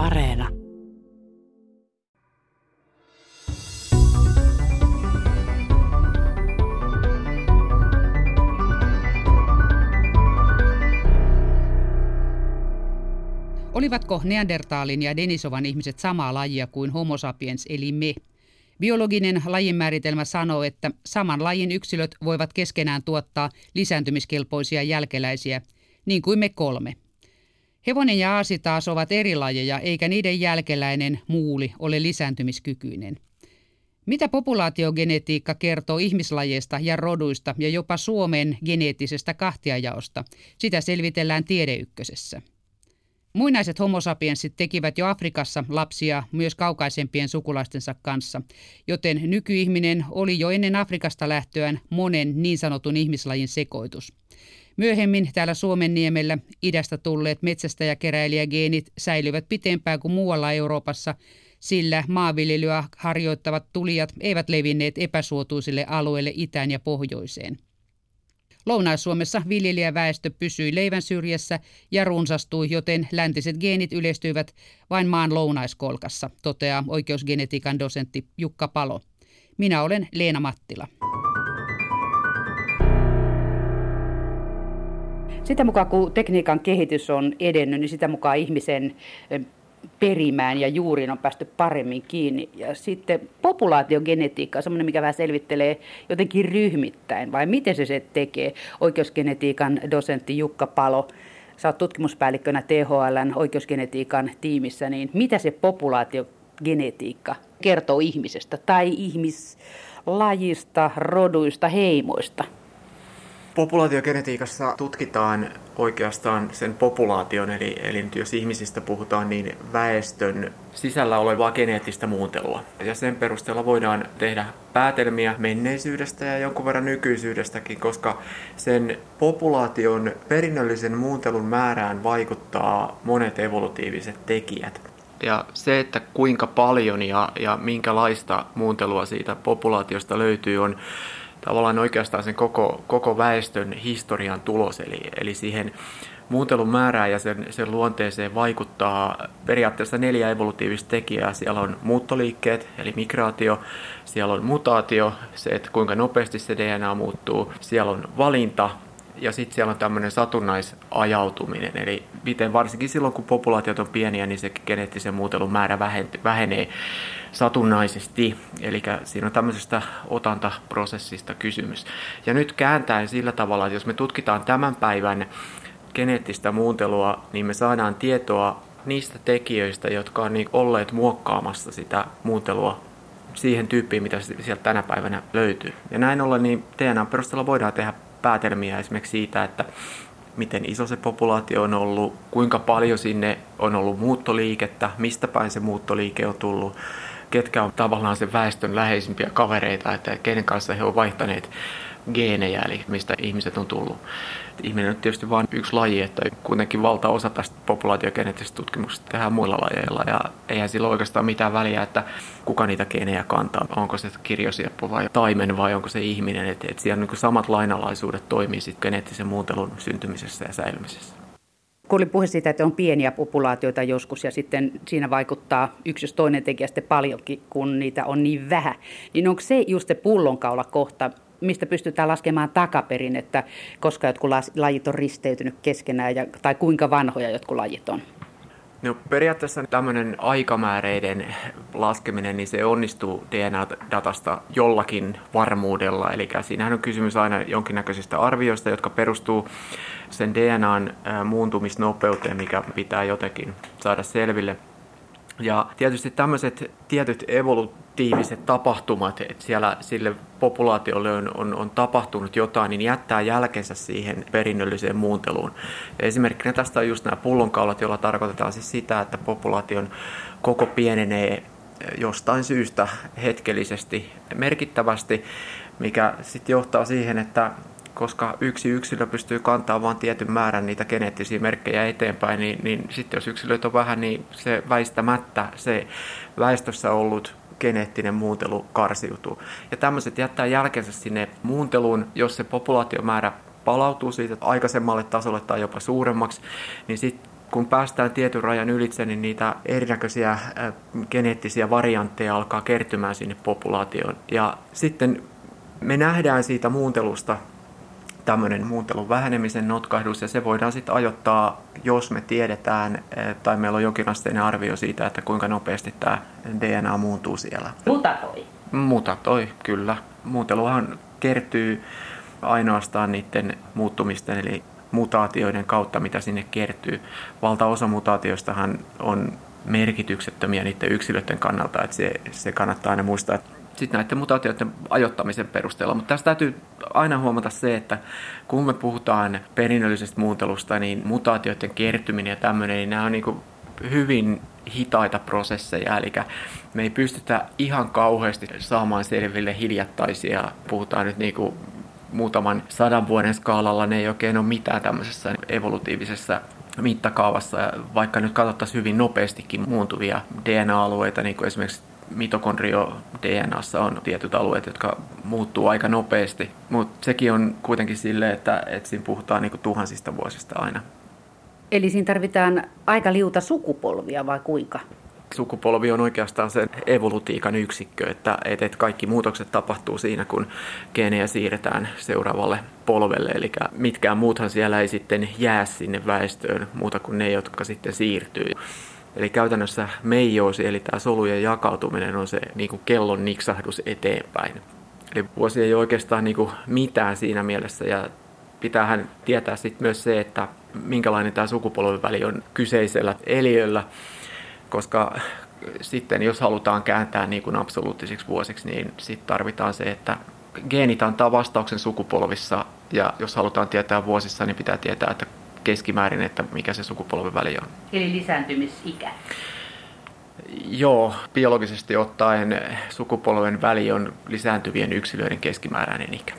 Areena. Olivatko Neandertaalin ja Denisovan ihmiset samaa lajia kuin Homo sapiens eli me? Biologinen lajinmääritelmä sanoo, että saman lajin yksilöt voivat keskenään tuottaa lisääntymiskelpoisia jälkeläisiä, niin kuin me kolme. Hevonen ja aasi taas ovat eri lajeja, eikä niiden jälkeläinen muuli ole lisääntymiskykyinen. Mitä populaatiogenetiikka kertoo ihmislajeista ja roduista ja jopa Suomen geneettisestä kahtiajaosta? Sitä selvitellään tiedeykkösessä. Muinaiset homosapiensit tekivät jo Afrikassa lapsia myös kaukaisempien sukulaistensa kanssa, joten nykyihminen oli jo ennen Afrikasta lähtöään monen niin sanotun ihmislajin sekoitus. Myöhemmin täällä Suomen niemellä idästä tulleet metsästäjäkeräilijägeenit säilyvät pitempään kuin muualla Euroopassa, sillä maanviljelyä harjoittavat tulijat eivät levinneet epäsuotuisille alueille itään ja pohjoiseen. Lounais-Suomessa viljelijäväestö pysyi leivän syrjässä ja runsastui, joten läntiset geenit yleistyivät vain maan lounaiskolkassa, toteaa oikeusgenetiikan dosentti Jukka Palo. Minä olen Leena Mattila. Sitä mukaan kun tekniikan kehitys on edennyt, niin sitä mukaan ihmisen perimään ja juuriin on päästy paremmin kiinni. Ja sitten populaatiogenetiikka on semmoinen, mikä vähän selvittelee jotenkin ryhmittäin, vai miten se se tekee? Oikeusgenetiikan dosentti Jukka Palo, sä oot tutkimuspäällikkönä THLn oikeusgenetiikan tiimissä, niin mitä se populaatiogenetiikka kertoo ihmisestä tai ihmislajista, roduista, heimoista? Populaatiogenetiikassa tutkitaan oikeastaan sen populaation, eli, eli nyt jos ihmisistä puhutaan, niin väestön sisällä olevaa geneettistä muuntelua. Ja sen perusteella voidaan tehdä päätelmiä menneisyydestä ja jonkun verran nykyisyydestäkin, koska sen populaation perinnöllisen muuntelun määrään vaikuttaa monet evolutiiviset tekijät. Ja se, että kuinka paljon ja, ja minkälaista muuntelua siitä populaatiosta löytyy, on tavallaan oikeastaan sen koko, koko väestön historian tulos, eli, eli siihen muuntelun määrään ja sen, sen luonteeseen vaikuttaa periaatteessa neljä evolutiivista tekijää. Siellä on muuttoliikkeet, eli migraatio, siellä on mutaatio, se, että kuinka nopeasti se DNA muuttuu, siellä on valinta, ja sitten siellä on tämmöinen satunnaisajautuminen, eli miten varsinkin silloin, kun populaatiot on pieniä, niin se geneettisen muutelun määrä vähenee satunnaisesti. Eli siinä on tämmöisestä otantaprosessista kysymys. Ja nyt kääntäen sillä tavalla, että jos me tutkitaan tämän päivän geneettistä muuntelua, niin me saadaan tietoa niistä tekijöistä, jotka on niin olleet muokkaamassa sitä muuntelua siihen tyyppiin, mitä sieltä tänä päivänä löytyy. Ja näin ollen niin DNA perusteella voidaan tehdä päätelmiä esimerkiksi siitä, että miten iso se populaatio on ollut, kuinka paljon sinne on ollut muuttoliikettä, mistä päin se muuttoliike on tullut, ketkä on tavallaan sen väestön läheisimpiä kavereita, että kenen kanssa he ovat vaihtaneet geenejä, eli mistä ihmiset on tullut. Ihminen on tietysti vain yksi laji, että kuitenkin valtaosa tästä populaatiogeneettisestä tutkimuksesta tehdään muilla lajeilla, ja eihän sillä oikeastaan mitään väliä, että kuka niitä geenejä kantaa, onko se kirjosieppo vai taimen vai onko se ihminen, että, että siellä niin samat lainalaisuudet toimii sitten geneettisen muuntelun syntymisessä ja säilymisessä kuulin puhe siitä, että on pieniä populaatioita joskus ja sitten siinä vaikuttaa yksi jos toinen tekijä sitten paljonkin, kun niitä on niin vähän. Niin onko se just se pullonkaula kohta, mistä pystytään laskemaan takaperin, että koska jotkut lajit on risteytynyt keskenään ja, tai kuinka vanhoja jotkut lajit on? No periaatteessa tämmöinen aikamääreiden laskeminen, niin se onnistuu DNA-datasta jollakin varmuudella. Eli siinähän on kysymys aina jonkinnäköisistä arvioista, jotka perustuu sen DNAn muuntumisnopeuteen, mikä pitää jotenkin saada selville. Ja tietysti tämmöiset tietyt evolutiiviset tapahtumat, että siellä sille populaatiolle on, on, on tapahtunut jotain, niin jättää jälkensä siihen perinnölliseen muunteluun. Esimerkkinä tästä on just nämä pullonkaulat, joilla tarkoitetaan siis sitä, että populaation koko pienenee jostain syystä hetkellisesti merkittävästi, mikä sitten johtaa siihen, että koska yksi yksilö pystyy kantamaan vain tietyn määrän niitä geneettisiä merkkejä eteenpäin, niin, niin sitten jos yksilöitä on vähän, niin se väistämättä se väestössä ollut geneettinen muuntelu karsiutuu. Ja tämmöiset jättää jälkensä sinne muunteluun, jos se populaatiomäärä palautuu siitä aikaisemmalle tasolle tai jopa suuremmaksi, niin sitten kun päästään tietyn rajan ylitse, niin niitä erinäköisiä geneettisiä variantteja alkaa kertymään sinne populaatioon. Ja sitten me nähdään siitä muuntelusta tämmöinen muuntelun vähenemisen notkahdus ja se voidaan sitten ajoittaa, jos me tiedetään tai meillä on jonkinasteinen arvio siitä, että kuinka nopeasti tämä DNA muuntuu siellä. Mutatoi. Mutatoi, kyllä. Muunteluhan kertyy ainoastaan niiden muuttumisten eli mutaatioiden kautta, mitä sinne kertyy. Valtaosa mutaatioistahan on merkityksettömiä niiden yksilöiden kannalta, että se, se kannattaa aina muistaa. Sitten näiden mutaatioiden ajottamisen perusteella. Mutta tässä täytyy aina huomata se, että kun me puhutaan perinnöllisestä muuntelusta, niin mutaatioiden kertyminen ja tämmöinen, niin nämä on niin hyvin hitaita prosesseja, eli me ei pystytä ihan kauheasti saamaan selville hiljattaisia, puhutaan nyt niin kuin muutaman sadan vuoden skaalalla, ne ei oikein ole mitään tämmöisessä evolutiivisessa mittakaavassa, vaikka nyt katsottaisiin hyvin nopeastikin muuntuvia DNA-alueita, niin kuin esimerkiksi mitokondrio DNAssa on tietyt alueet, jotka muuttuu aika nopeasti, mutta sekin on kuitenkin sille, että, että siinä puhutaan niin tuhansista vuosista aina. Eli siinä tarvitaan aika liuta sukupolvia vai kuinka? Sukupolvi on oikeastaan se evolutiikan yksikkö, että, että kaikki muutokset tapahtuu siinä, kun geenejä siirretään seuraavalle polvelle. Eli mitkään muuthan siellä ei sitten jää sinne väestöön muuta kuin ne, jotka sitten siirtyy. Eli käytännössä meijousi, eli tämä solujen jakautuminen on se niin kuin kellon niksahdus eteenpäin. Eli vuosi ei oikeastaan niin kuin mitään siinä mielessä ja pitäähän tietää sitten myös se, että minkälainen tämä sukupolven väli on kyseisellä eliöllä, koska sitten jos halutaan kääntää niin kuin absoluuttisiksi vuosiksi, niin sitten tarvitaan se, että geenit antaa vastauksen sukupolvissa ja jos halutaan tietää vuosissa, niin pitää tietää, että keskimäärin, että mikä se sukupolven väli on. Eli lisääntymisikä. Joo, biologisesti ottaen sukupolven väli on lisääntyvien yksilöiden keskimääräinen ikä.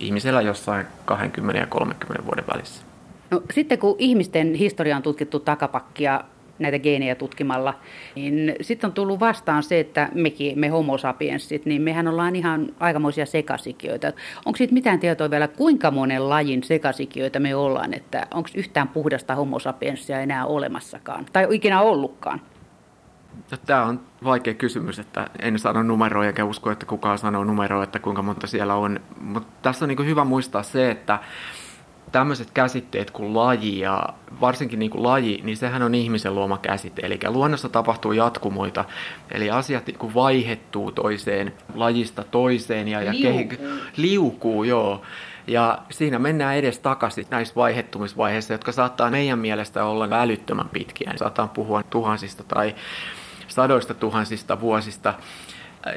Ihmisellä jossain 20 ja 30 vuoden välissä. No, sitten kun ihmisten historia on tutkittu takapakkia näitä geenejä tutkimalla, niin sitten on tullut vastaan se, että mekin, me homo sapiensit, niin mehän ollaan ihan aikamoisia sekasikiöitä. Onko siitä mitään tietoa vielä, kuinka monen lajin sekasikiöitä me ollaan, että onko yhtään puhdasta homo sapiensia enää olemassakaan, tai ikinä ollutkaan? No, Tämä on vaikea kysymys, että en sano numeroja eikä usko, että kukaan sanoo numeroa, että kuinka monta siellä on. Mutta tässä on niin hyvä muistaa se, että tämmöiset käsitteet kuin laji ja varsinkin niin kuin laji, niin sehän on ihmisen luoma käsite. Eli luonnossa tapahtuu jatkumoita, eli asiat niin kuin vaihettuu toiseen, lajista toiseen ja, ja liukuu. Kehi- liukuu, joo. Ja siinä mennään edes takaisin näissä vaihettumisvaiheissa, jotka saattaa meidän mielestä olla älyttömän pitkiä. Saattaa puhua tuhansista tai sadoista tuhansista vuosista.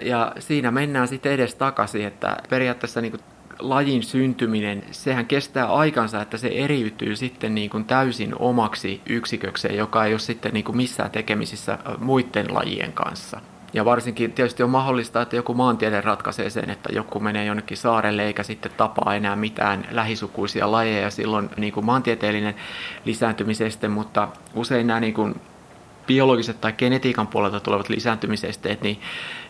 Ja siinä mennään sitten edes takaisin, että periaatteessa niin kuin lajin syntyminen, sehän kestää aikansa, että se eriytyy sitten niin kuin täysin omaksi yksikökseen, joka ei ole sitten niin kuin missään tekemisissä muiden lajien kanssa. Ja varsinkin tietysti on mahdollista, että joku maantiede ratkaisee sen, että joku menee jonnekin saarelle eikä sitten tapaa enää mitään lähisukuisia lajeja, silloin niin kuin maantieteellinen lisääntymiseste, mutta usein nämä niin kuin biologiset tai genetiikan puolelta tulevat lisääntymisesteet, niin,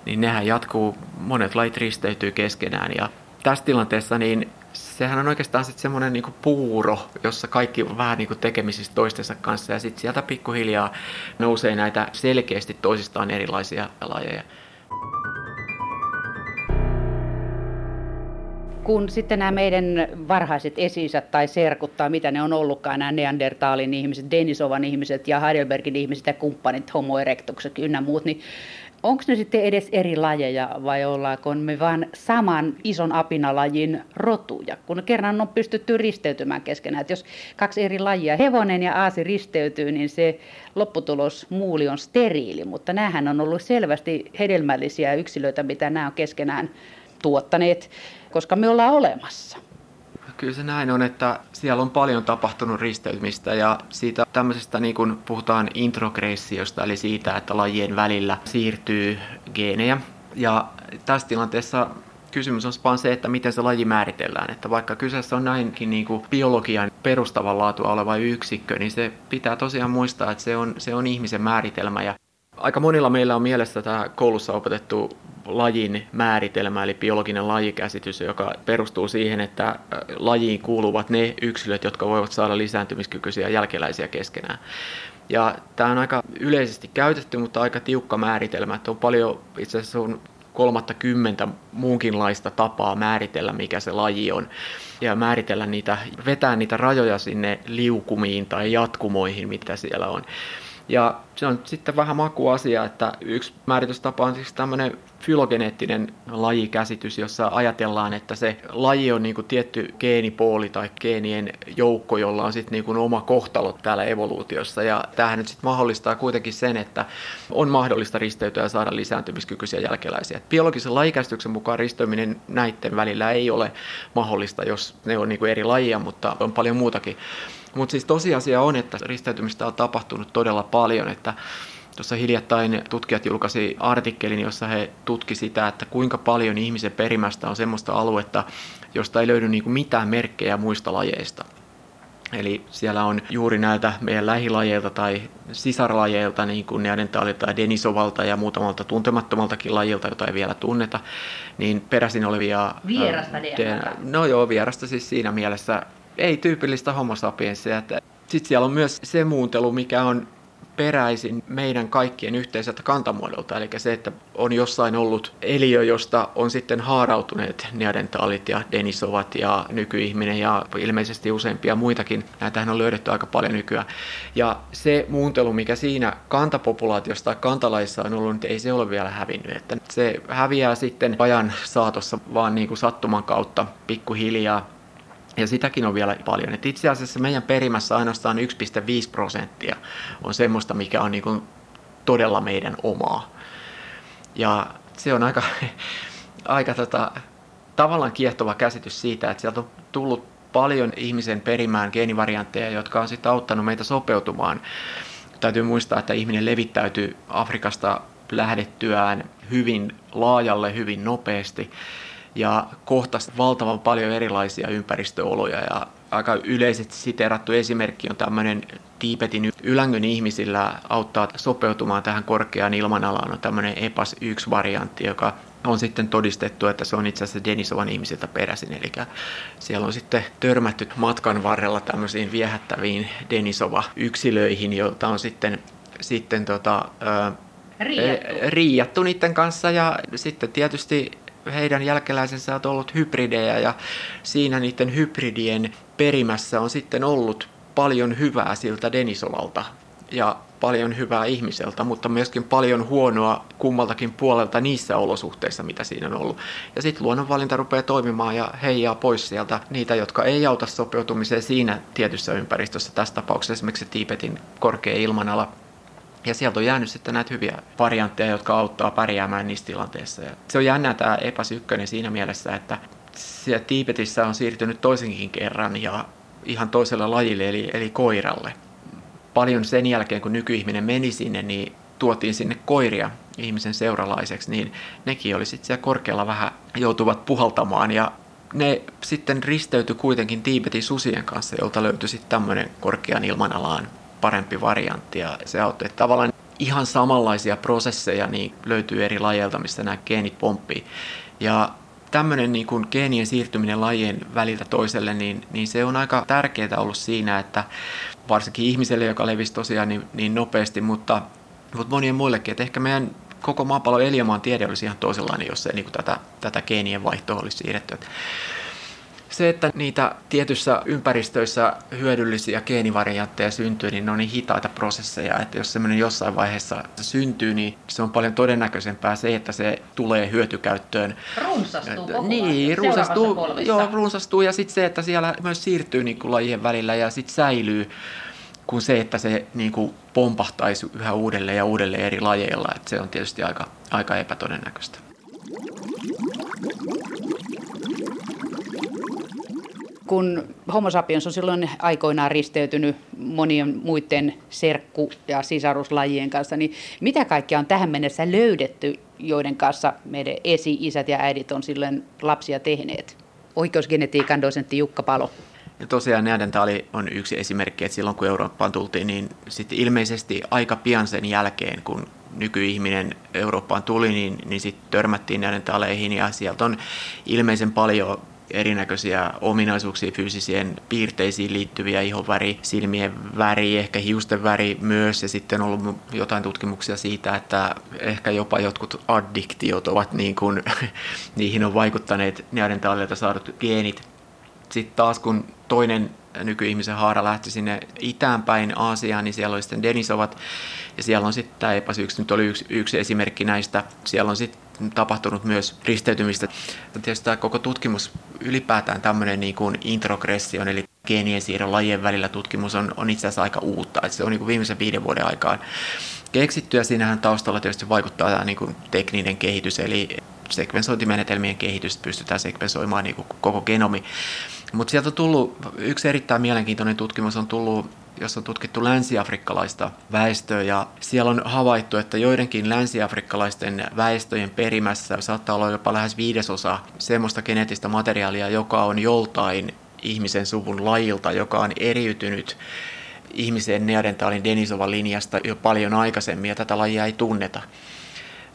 niin nehän jatkuu, monet lajit risteytyy keskenään ja tässä tilanteessa niin sehän on oikeastaan sitten semmoinen niinku puuro, jossa kaikki on vähän niinku tekemisissä toistensa kanssa ja sitten sieltä pikkuhiljaa nousee näitä selkeästi toisistaan erilaisia lajeja. Kun sitten nämä meidän varhaiset esisät tai serkut tai mitä ne on ollutkaan, nämä Neandertalin ihmiset, Denisovan ihmiset ja Heidelbergin ihmiset ja kumppanit, Homo ynnä muut, niin onko ne sitten edes eri lajeja vai ollaanko me vaan saman ison apinalajin rotuja, kun kerran on pystytty risteytymään keskenään. Että jos kaksi eri lajia, hevonen ja aasi risteytyy, niin se lopputulos muuli on steriili, mutta näähän on ollut selvästi hedelmällisiä yksilöitä, mitä nämä on keskenään tuottaneet, koska me ollaan olemassa. Kyllä se näin on, että siellä on paljon tapahtunut risteytymistä ja siitä tämmöisestä niin kuin puhutaan introgressiosta, eli siitä, että lajien välillä siirtyy geenejä. Ja tässä tilanteessa kysymys on vaan se, että miten se laji määritellään. Että vaikka kyseessä on näinkin niin kuin biologian perustavan laatua oleva yksikkö, niin se pitää tosiaan muistaa, että se on, se on ihmisen määritelmä. Ja aika monilla meillä on mielessä tämä koulussa opetettu lajin määritelmä, eli biologinen lajikäsitys, joka perustuu siihen, että lajiin kuuluvat ne yksilöt, jotka voivat saada lisääntymiskykyisiä jälkeläisiä keskenään. Ja tämä on aika yleisesti käytetty, mutta aika tiukka määritelmä. Että on paljon, itse asiassa on kolmatta kymmentä muunkinlaista tapaa määritellä, mikä se laji on. Ja määritellä niitä, vetää niitä rajoja sinne liukumiin tai jatkumoihin, mitä siellä on. Ja se on sitten vähän makuasia, että yksi määritystapa on siis tämmöinen fylogeneettinen lajikäsitys, jossa ajatellaan, että se laji on niin kuin tietty geenipooli tai geenien joukko, jolla on sitten niin kuin oma kohtalo täällä evoluutiossa. Ja tämähän nyt sitten mahdollistaa kuitenkin sen, että on mahdollista risteytyä ja saada lisääntymiskykyisiä jälkeläisiä. Biologisen lajikäsityksen mukaan risteyminen näiden välillä ei ole mahdollista, jos ne on niin kuin eri lajia, mutta on paljon muutakin. Mutta siis tosiasia on, että risteytymistä on tapahtunut todella paljon, että Tuossa hiljattain tutkijat julkaisi artikkelin, jossa he tutki sitä, että kuinka paljon ihmisen perimästä on semmoista aluetta, josta ei löydy niin mitään merkkejä muista lajeista. Eli siellä on juuri näiltä meidän lähilajeilta tai sisarlajeilta, niin kuin neandertaalilta ja denisovalta ja muutamalta tuntemattomaltakin lajilta, jota ei vielä tunneta, niin peräisin olevia... Vierasta DNA. No joo, vierasta siis siinä mielessä ei tyypillistä homo sapiensia. Sitten siellä on myös se muuntelu, mikä on peräisin meidän kaikkien yhteiseltä kantamuodolta, eli se, että on jossain ollut eliö, josta on sitten haarautuneet neandertaalit ja denisovat ja nykyihminen ja ilmeisesti useampia muitakin. Näitähän on löydetty aika paljon nykyään. Ja se muuntelu, mikä siinä kantapopulaatiossa tai kantalaissa on ollut, niin ei se ole vielä hävinnyt. Että se häviää sitten ajan saatossa vaan niin kuin sattuman kautta pikkuhiljaa ja sitäkin on vielä paljon. Et itse asiassa meidän perimässä ainoastaan 1,5 prosenttia on semmoista, mikä on niin kuin todella meidän omaa. Ja se on aika, aika tota, tavallaan kiehtova käsitys siitä, että sieltä on tullut paljon ihmisen perimään geenivariantteja, jotka on sitten auttanut meitä sopeutumaan. Täytyy muistaa, että ihminen levittäytyy Afrikasta lähdettyään hyvin laajalle, hyvin nopeasti ja kohtasi valtavan paljon erilaisia ympäristöoloja ja aika yleisesti siteerattu esimerkki on tämmöinen Tiipetin ylängön ihmisillä auttaa sopeutumaan tähän korkeaan ilmanalaan on tämmöinen EPAS 1-variantti, joka on sitten todistettu, että se on itse asiassa Denisovan ihmisiltä peräisin. Eli siellä on sitten törmätty matkan varrella tämmöisiin viehättäviin Denisova-yksilöihin, joilta on sitten, sitten tota, Riiattu. riiattu niiden kanssa ja sitten tietysti heidän jälkeläisensä on ollut hybridejä ja siinä niiden hybridien perimässä on sitten ollut paljon hyvää siltä Denisovalta ja paljon hyvää ihmiseltä, mutta myöskin paljon huonoa kummaltakin puolelta niissä olosuhteissa, mitä siinä on ollut. Ja sitten luonnonvalinta rupeaa toimimaan ja heijaa pois sieltä niitä, jotka ei auta sopeutumiseen siinä tietyssä ympäristössä. Tässä tapauksessa esimerkiksi Tiipetin korkea ilmanala ja sieltä on jäänyt sitten näitä hyviä variantteja, jotka auttaa pärjäämään niissä tilanteissa. Ja se on jännä tämä EPAS 1 siinä mielessä, että siellä Tiipetissä on siirtynyt toisenkin kerran ja ihan toiselle lajille, eli, eli koiralle. Paljon sen jälkeen, kun nykyihminen meni sinne, niin tuotiin sinne koiria ihmisen seuralaiseksi, niin nekin oli sitten siellä korkealla vähän joutuvat puhaltamaan ja ne sitten risteytyi kuitenkin Tiibetin susien kanssa, jolta löytyi sitten tämmöinen korkean ilmanalaan parempi variantti ja se auttoi. Että tavallaan ihan samanlaisia prosesseja niin löytyy eri lajeilta, missä nämä geenit pomppii. Ja tämmöinen niin kuin geenien siirtyminen lajien väliltä toiselle, niin, niin se on aika tärkeää ollut siinä, että varsinkin ihmiselle, joka levisi tosiaan niin, niin nopeasti, mutta, mutta monien muillekin, että ehkä meidän koko maapallon eliömaan tiede olisi ihan toisenlainen, jos ei niin kuin tätä, tätä geenien vaihtoa olisi siirretty se, että niitä tietyissä ympäristöissä hyödyllisiä geenivariantteja syntyy, niin ne on niin hitaita prosesseja, että jos semmoinen jossain vaiheessa syntyy, niin se on paljon todennäköisempää se, että se tulee hyötykäyttöön. Runsastuu koko Niin, runsastuu, joo, runsastuu ja sitten se, että siellä myös siirtyy niin kuin lajien välillä ja sitten säilyy kuin se, että se niin kuin pompahtaisi yhä uudelleen ja uudelleen eri lajeilla. Että se on tietysti aika, aika epätodennäköistä. Kun Homo sapiens on silloin aikoinaan risteytynyt monien muiden serkku- ja sisaruslajien kanssa, niin mitä kaikkea on tähän mennessä löydetty, joiden kanssa meidän esi-isät ja äidit on silloin lapsia tehneet? Oikeusgenetiikan dosentti Jukka Palo. Ja tosiaan neandertaali on yksi esimerkki, että silloin kun Eurooppaan tultiin, niin sitten ilmeisesti aika pian sen jälkeen, kun nykyihminen Eurooppaan tuli, niin, niin sitten törmättiin näiden taleihin ja sieltä on ilmeisen paljon erinäköisiä ominaisuuksia fyysisien piirteisiin liittyviä, ihonväri, silmien väri, ehkä hiusten väri myös. Ja sitten on ollut jotain tutkimuksia siitä, että ehkä jopa jotkut addiktiot ovat niin kuin, niihin on vaikuttaneet neandertaalilta saadut geenit. Sitten taas kun toinen nykyihmisen haara lähti sinne itäänpäin Aasiaan, niin siellä oli sitten Denisovat. Ja siellä on sitten, tämä epäsyyksi nyt oli yksi, yksi esimerkki näistä, siellä on sitten tapahtunut myös risteytymistä. Tietysti tämä koko tutkimus ylipäätään tämmöinen niin kuin introgression, eli geenien siirron lajien välillä tutkimus on, on itse asiassa aika uutta. Että se on niin kuin viimeisen viiden vuoden aikaan keksitty ja siinähän taustalla tietysti vaikuttaa tämä niin kuin tekninen kehitys, eli sekvensointimenetelmien kehitys, pystytään sekvensoimaan niin kuin koko genomi. Mutta sieltä on tullut, yksi erittäin mielenkiintoinen tutkimus on tullut jossa on tutkittu länsiafrikkalaista väestöä ja siellä on havaittu, että joidenkin länsiafrikkalaisten väestöjen perimässä saattaa olla jopa lähes viidesosa semmoista geneettistä materiaalia, joka on joltain ihmisen suvun lajilta, joka on eriytynyt ihmisen neandertaalin Denisovan linjasta jo paljon aikaisemmin ja tätä lajia ei tunneta.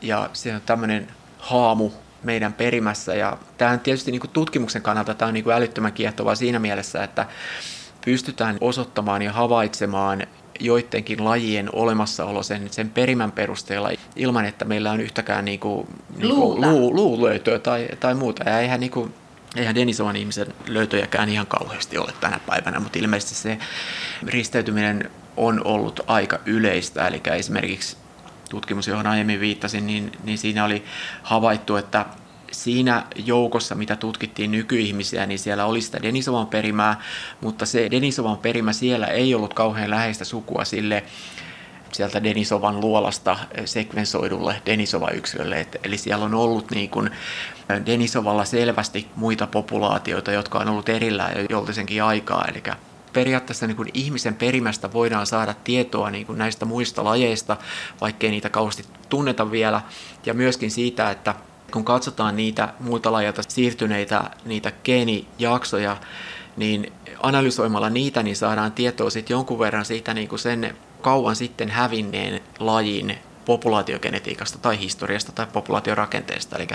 Ja se on tämmöinen haamu meidän perimässä ja tämä on tietysti niin tutkimuksen kannalta tämä on niin älyttömän kiehtovaa siinä mielessä, että pystytään osoittamaan ja havaitsemaan joidenkin lajien olemassaolo sen, sen perimän perusteella ilman, että meillä on yhtäkään niin kuin, niin kuin luu, luulöytöä tai, tai muuta. Ja eihän, niin kuin, eihän Denisovan ihmisen löytöjäkään ihan kauheasti ole tänä päivänä, mutta ilmeisesti se risteytyminen on ollut aika yleistä. Eli esimerkiksi tutkimus, johon aiemmin viittasin, niin, niin siinä oli havaittu, että siinä joukossa, mitä tutkittiin nykyihmisiä, niin siellä oli sitä Denisovan perimää, mutta se Denisovan perimä siellä ei ollut kauhean läheistä sukua sille sieltä Denisovan luolasta sekvensoidulle Denisova-yksilölle. Eli siellä on ollut niin kuin Denisovalla selvästi muita populaatioita, jotka on ollut erillään jo joltisenkin aikaa. Eli periaatteessa niin kuin ihmisen perimästä voidaan saada tietoa niin kuin näistä muista lajeista, vaikkei niitä kauheasti tunneta vielä. Ja myöskin siitä, että kun katsotaan niitä muilta lajilta siirtyneitä niitä geenijaksoja, niin analysoimalla niitä niin saadaan tietoa sitten jonkun verran siitä niin kuin sen kauan sitten hävinneen lajin populaatiogenetiikasta tai historiasta tai populaatiorakenteesta. Eli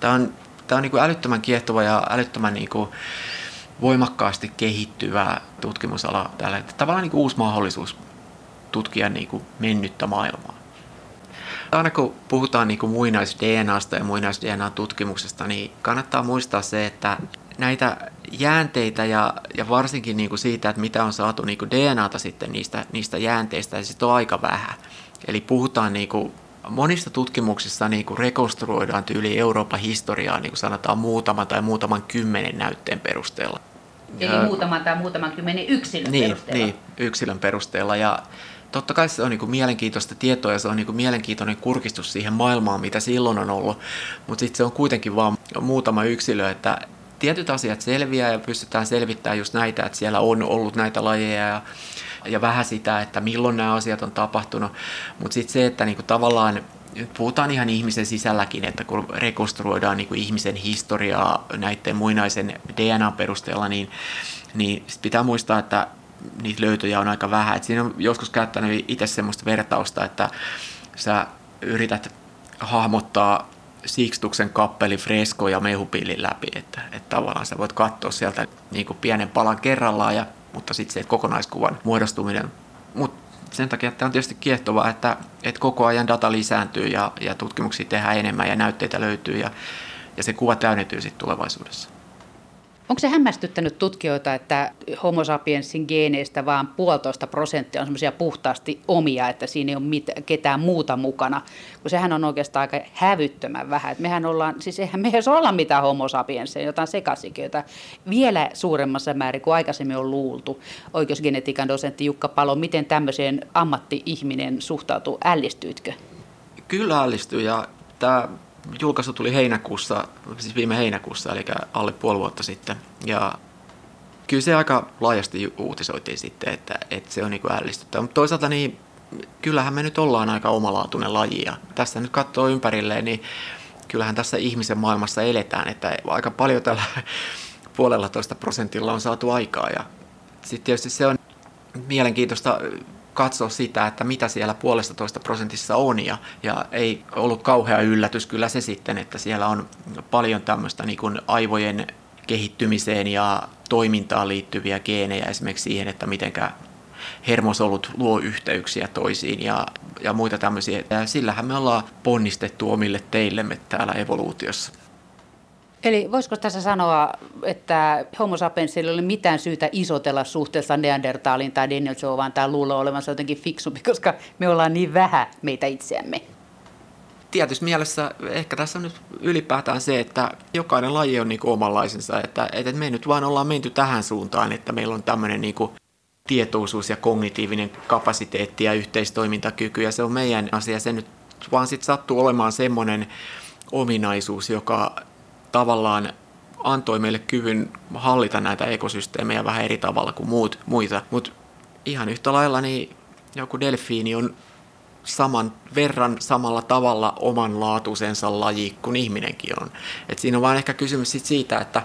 tämä on, tämä on niin kuin älyttömän kiehtova ja älyttömän niin kuin voimakkaasti kehittyvä tutkimusala. Tällä, tavallaan niin kuin uusi mahdollisuus tutkia niin kuin mennyttä maailmaa. Aina kun puhutaan niin muinais-DNAsta ja muinais-DNA-tutkimuksesta, niin kannattaa muistaa se, että näitä jäänteitä ja, ja varsinkin niin kuin siitä, että mitä on saatu niin kuin DNAta sitten niistä, niistä jäänteistä, ja sitten on aika vähän. Eli puhutaan niin kuin monista tutkimuksissa niin kuin rekonstruoidaan tyyli Euroopan historiaa, niin kuin sanotaan muutaman tai muutaman kymmenen näytteen perusteella. Eli muutaman tai muutaman kymmenen yksilön niin, perusteella. Niin, yksilön perusteella. Ja totta kai se on niin kuin mielenkiintoista tietoa ja se on niin kuin mielenkiintoinen kurkistus siihen maailmaan, mitä silloin on ollut, mutta sitten se on kuitenkin vain muutama yksilö, että tietyt asiat selviää ja pystytään selvittämään just näitä, että siellä on ollut näitä lajeja ja, ja vähän sitä, että milloin nämä asiat on tapahtunut, mutta sitten se, että niin kuin tavallaan puhutaan ihan ihmisen sisälläkin, että kun rekonstruoidaan niin kuin ihmisen historiaa näiden muinaisen DNA perusteella, niin, niin pitää muistaa, että niitä löytöjä on aika vähän. Et siinä on joskus käyttänyt itse semmoista vertausta, että sä yrität hahmottaa Sixtuksen kappeli freskoja mehupillin läpi, että, että tavallaan sä voit katsoa sieltä niin kuin pienen palan kerrallaan, ja, mutta sitten se kokonaiskuvan muodostuminen. Mutta sen takia että on tietysti kiehtovaa, että, että koko ajan data lisääntyy ja, ja tutkimuksia tehdään enemmän ja näytteitä löytyy ja, ja se kuva täydentyy sitten tulevaisuudessa. Onko se hämmästyttänyt tutkijoita, että homo sapiensin geeneistä vaan puolitoista prosenttia on semmoisia puhtaasti omia, että siinä ei ole mit- ketään muuta mukana, kun sehän on oikeastaan aika hävyttömän vähän. Et mehän ollaan, siis eihän me edes olla mitään homo sapiensia, jotain sekasikiöitä vielä suuremmassa määrin kuin aikaisemmin on luultu. Oikeusgenetiikan dosentti Jukka Palo, miten tämmöiseen ammatti-ihminen suhtautuu, ällistyytkö? Kyllä ällistyy ja tämä julkaisu tuli heinäkuussa, siis viime heinäkuussa, eli alle puoli vuotta sitten. Ja kyllä se aika laajasti uutisoitiin sitten, että, että se on niin ällistyttävä. Mutta toisaalta niin kyllähän me nyt ollaan aika omalaatuinen laji ja tässä nyt katsoo ympärilleen, niin kyllähän tässä ihmisen maailmassa eletään, että aika paljon tällä puolella toista prosentilla on saatu aikaa ja sitten tietysti se on mielenkiintoista katsoa sitä, että mitä siellä puolesta toista prosentissa on ja, ja ei ollut kauhea yllätys kyllä se sitten, että siellä on paljon tämmöistä niin kuin aivojen kehittymiseen ja toimintaan liittyviä geenejä esimerkiksi siihen, että mitenkä hermosolut luo yhteyksiä toisiin ja, ja muita tämmöisiä. Ja sillähän me ollaan ponnistettu omille teillemme täällä evoluutiossa. Eli voisiko tässä sanoa, että homo sapiensilla ei ole mitään syytä isotella suhteessa Neandertaliin tai Denisovaan tai luulla olevansa jotenkin fiksumpi, koska me ollaan niin vähän meitä itseämme? Tietysti mielessä ehkä tässä on nyt ylipäätään se, että jokainen laji on niin omanlaisensa, että, että me nyt vaan ollaan menty tähän suuntaan, että meillä on tämmöinen niin tietoisuus ja kognitiivinen kapasiteetti ja yhteistoimintakyky ja se on meidän asia. Se nyt vaan sitten sattuu olemaan semmoinen ominaisuus, joka tavallaan antoi meille kyvyn hallita näitä ekosysteemejä vähän eri tavalla kuin muut, muita. Mutta ihan yhtä lailla niin joku delfiini on saman verran samalla tavalla omanlaatuisensa laji kuin ihminenkin on. Et siinä on vaan ehkä kysymys sit siitä, että,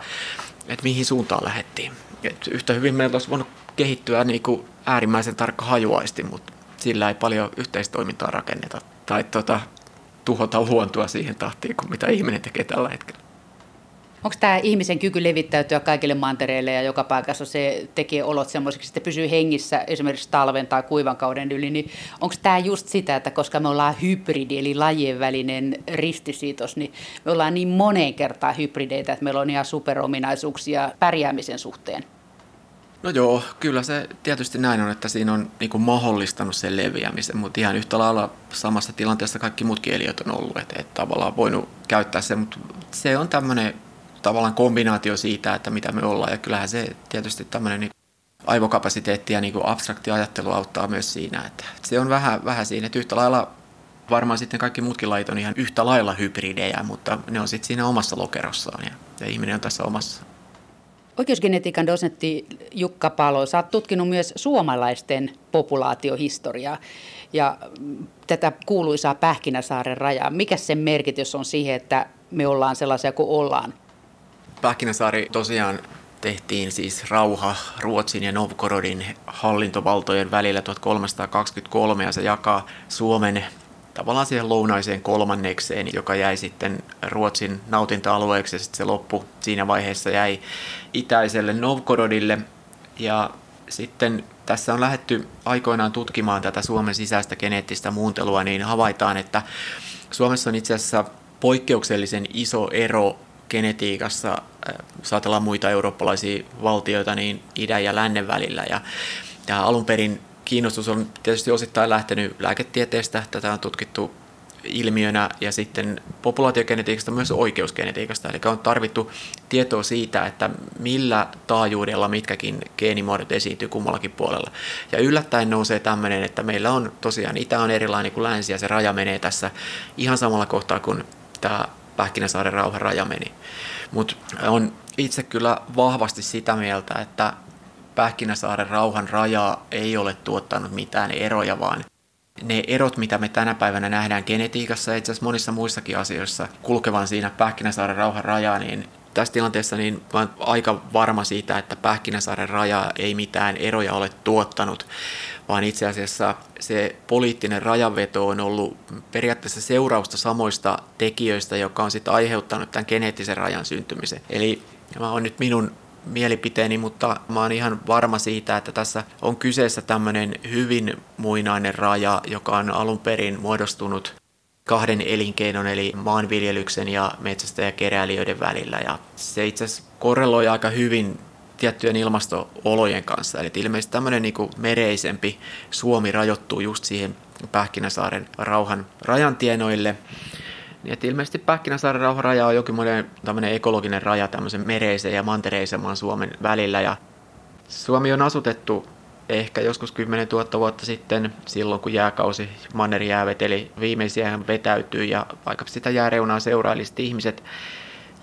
että mihin suuntaan lähdettiin. Et yhtä hyvin meillä olisi voinut kehittyä niin kuin äärimmäisen tarkka hajuaisti, mutta sillä ei paljon yhteistoimintaa rakenneta tai tuota, tuhota luontoa siihen tahtiin kuin mitä ihminen tekee tällä hetkellä. Onko tämä ihmisen kyky levittäytyä kaikille mantereille ja joka paikassa se tekee olot semmoiseksi, että pysyy hengissä esimerkiksi talven tai kuivan kauden yli, niin onko tämä just sitä, että koska me ollaan hybridi eli lajien välinen ristisiitos, niin me ollaan niin moneen kertaan hybrideitä, että meillä on ihan superominaisuuksia pärjäämisen suhteen? No joo, kyllä se tietysti näin on, että siinä on niin mahdollistanut sen leviämisen, mutta ihan yhtä lailla samassa tilanteessa kaikki muutkin eliöt on ollut, että, että tavallaan voinut käyttää sen, mutta se on tämmöinen tavallaan kombinaatio siitä, että mitä me ollaan. Ja kyllähän se tietysti tämmöinen niin aivokapasiteetti ja niin abstrakti ajattelu auttaa myös siinä. Että se on vähän, vähän siinä, että yhtä lailla varmaan sitten kaikki muutkin lait on ihan yhtä lailla hybridejä, mutta ne on sitten siinä omassa lokerossaan ja, ja ihminen on tässä omassa. Oikeusgenetiikan dosentti Jukka Palo, sä oot tutkinut myös suomalaisten populaatiohistoriaa ja tätä kuuluisaa Pähkinäsaaren rajaa. Mikä sen merkitys on siihen, että me ollaan sellaisia kuin ollaan? Pähkinäsaari tosiaan tehtiin siis rauha Ruotsin ja Novgorodin hallintovaltojen välillä 1323 ja se jakaa Suomen tavallaan siihen lounaiseen kolmannekseen, joka jäi sitten Ruotsin nautinta-alueeksi ja sitten se loppu siinä vaiheessa jäi itäiselle Novgorodille. Ja sitten tässä on lähetty aikoinaan tutkimaan tätä Suomen sisäistä geneettistä muuntelua, niin havaitaan, että Suomessa on itse asiassa poikkeuksellisen iso ero genetiikassa, äh, jos ajatellaan muita eurooppalaisia valtioita, niin idän ja lännen välillä. Ja, ja alun perin kiinnostus on tietysti osittain lähtenyt lääketieteestä. Tätä on tutkittu ilmiönä ja sitten populaatiogenetiikasta myös oikeusgenetiikasta. Eli on tarvittu tietoa siitä, että millä taajuudella mitkäkin geenimuodot esiintyy kummallakin puolella. Ja yllättäen nousee tämmöinen, että meillä on tosiaan itä on erilainen kuin länsi ja se raja menee tässä ihan samalla kohtaa kuin tämä Pähkinäsaaren rauhan raja meni. Mutta on itse kyllä vahvasti sitä mieltä, että Pähkinäsaaren rauhan raja ei ole tuottanut mitään eroja, vaan ne erot, mitä me tänä päivänä nähdään genetiikassa ja itse asiassa monissa muissakin asioissa kulkevan siinä Pähkinäsaaren rauhan rajaa, niin tässä tilanteessa niin olen aika varma siitä, että Pähkinäsaaren raja ei mitään eroja ole tuottanut, vaan itse asiassa se poliittinen rajanveto on ollut periaatteessa seurausta samoista tekijöistä, joka on sitten aiheuttanut tämän geneettisen rajan syntymisen. Eli mä on nyt minun mielipiteeni, mutta mä oon ihan varma siitä, että tässä on kyseessä tämmöinen hyvin muinainen raja, joka on alun perin muodostunut kahden elinkeinon, eli maanviljelyksen ja metsästäjäkeräilijöiden välillä. Ja se itse asiassa korreloi aika hyvin tiettyjen ilmastoolojen kanssa. Eli ilmeisesti tämmöinen niin kuin mereisempi Suomi rajoittuu just siihen Pähkinäsaaren rauhan rajantienoille. Niin että ilmeisesti Pähkinäsaaren rauhan raja on jokin tämmöinen ekologinen raja tämmöisen mereisen ja mantereisemman Suomen välillä. Ja Suomi on asutettu ehkä joskus 10 000 vuotta sitten, silloin kun jääkausi mannerjää veteli viimeisiä vetäytyy ja vaikka sitä jääreunaa seurailisit ihmiset,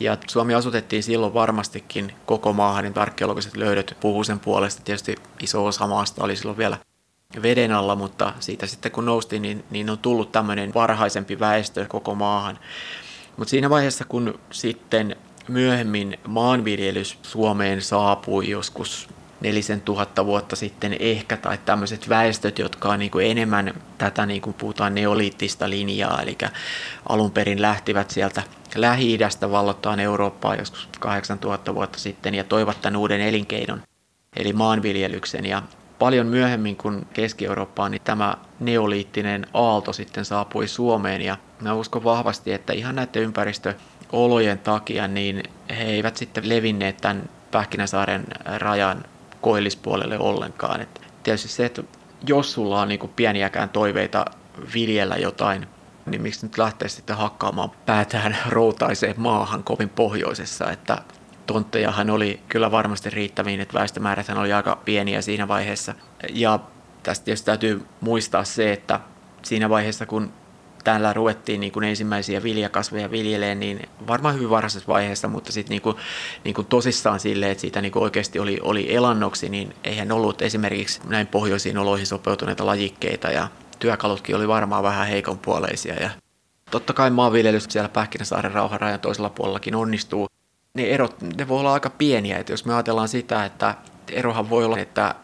ja Suomi asutettiin silloin varmastikin koko maahan, niin arkeologiset löydöt puhuu sen puolesta. Tietysti iso osa maasta oli silloin vielä veden alla, mutta siitä sitten kun noustiin, niin, niin on tullut tämmöinen varhaisempi väestö koko maahan. Mutta siinä vaiheessa, kun sitten myöhemmin maanviljelys Suomeen saapui joskus nelisen tuhatta vuotta sitten ehkä, tai tämmöiset väestöt, jotka on niin kuin enemmän tätä, niin kuin puhutaan neoliittista linjaa, eli alun perin lähtivät sieltä Lähi-idästä vallottaan Eurooppaa joskus 8000 vuotta sitten ja toivat tämän uuden elinkeinon, eli maanviljelyksen. Ja paljon myöhemmin kuin Keski-Eurooppaan, niin tämä neoliittinen aalto sitten saapui Suomeen ja mä uskon vahvasti, että ihan näiden ympäristöolojen takia niin he eivät sitten levinneet tämän Pähkinäsaaren rajan koillispuolelle ollenkaan. Et tietysti se, että jos sulla on niinku pieniäkään toiveita viljellä jotain, niin miksi nyt lähtee sitten hakkaamaan päätään routaiseen maahan kovin pohjoisessa, että tonttejahan oli kyllä varmasti riittäviin, että väestömäärät oli aika pieniä siinä vaiheessa. Ja tästä tietysti täytyy muistaa se, että siinä vaiheessa kun täällä ruvettiin niin kuin ensimmäisiä viljakasveja viljeleen, niin varmaan hyvin varhaisessa vaiheessa, mutta sitten niin kuin, niin kuin tosissaan silleen, että siitä niin kuin oikeasti oli, oli elannoksi, niin eihän ollut esimerkiksi näin pohjoisiin oloihin sopeutuneita lajikkeita ja työkalutkin oli varmaan vähän heikonpuoleisia ja totta kai maanviljelys siellä Pähkinäsaaren rauharajan toisella puolellakin onnistuu. Ne erot, ne voi olla aika pieniä, että jos me ajatellaan sitä, että erohan voi olla, että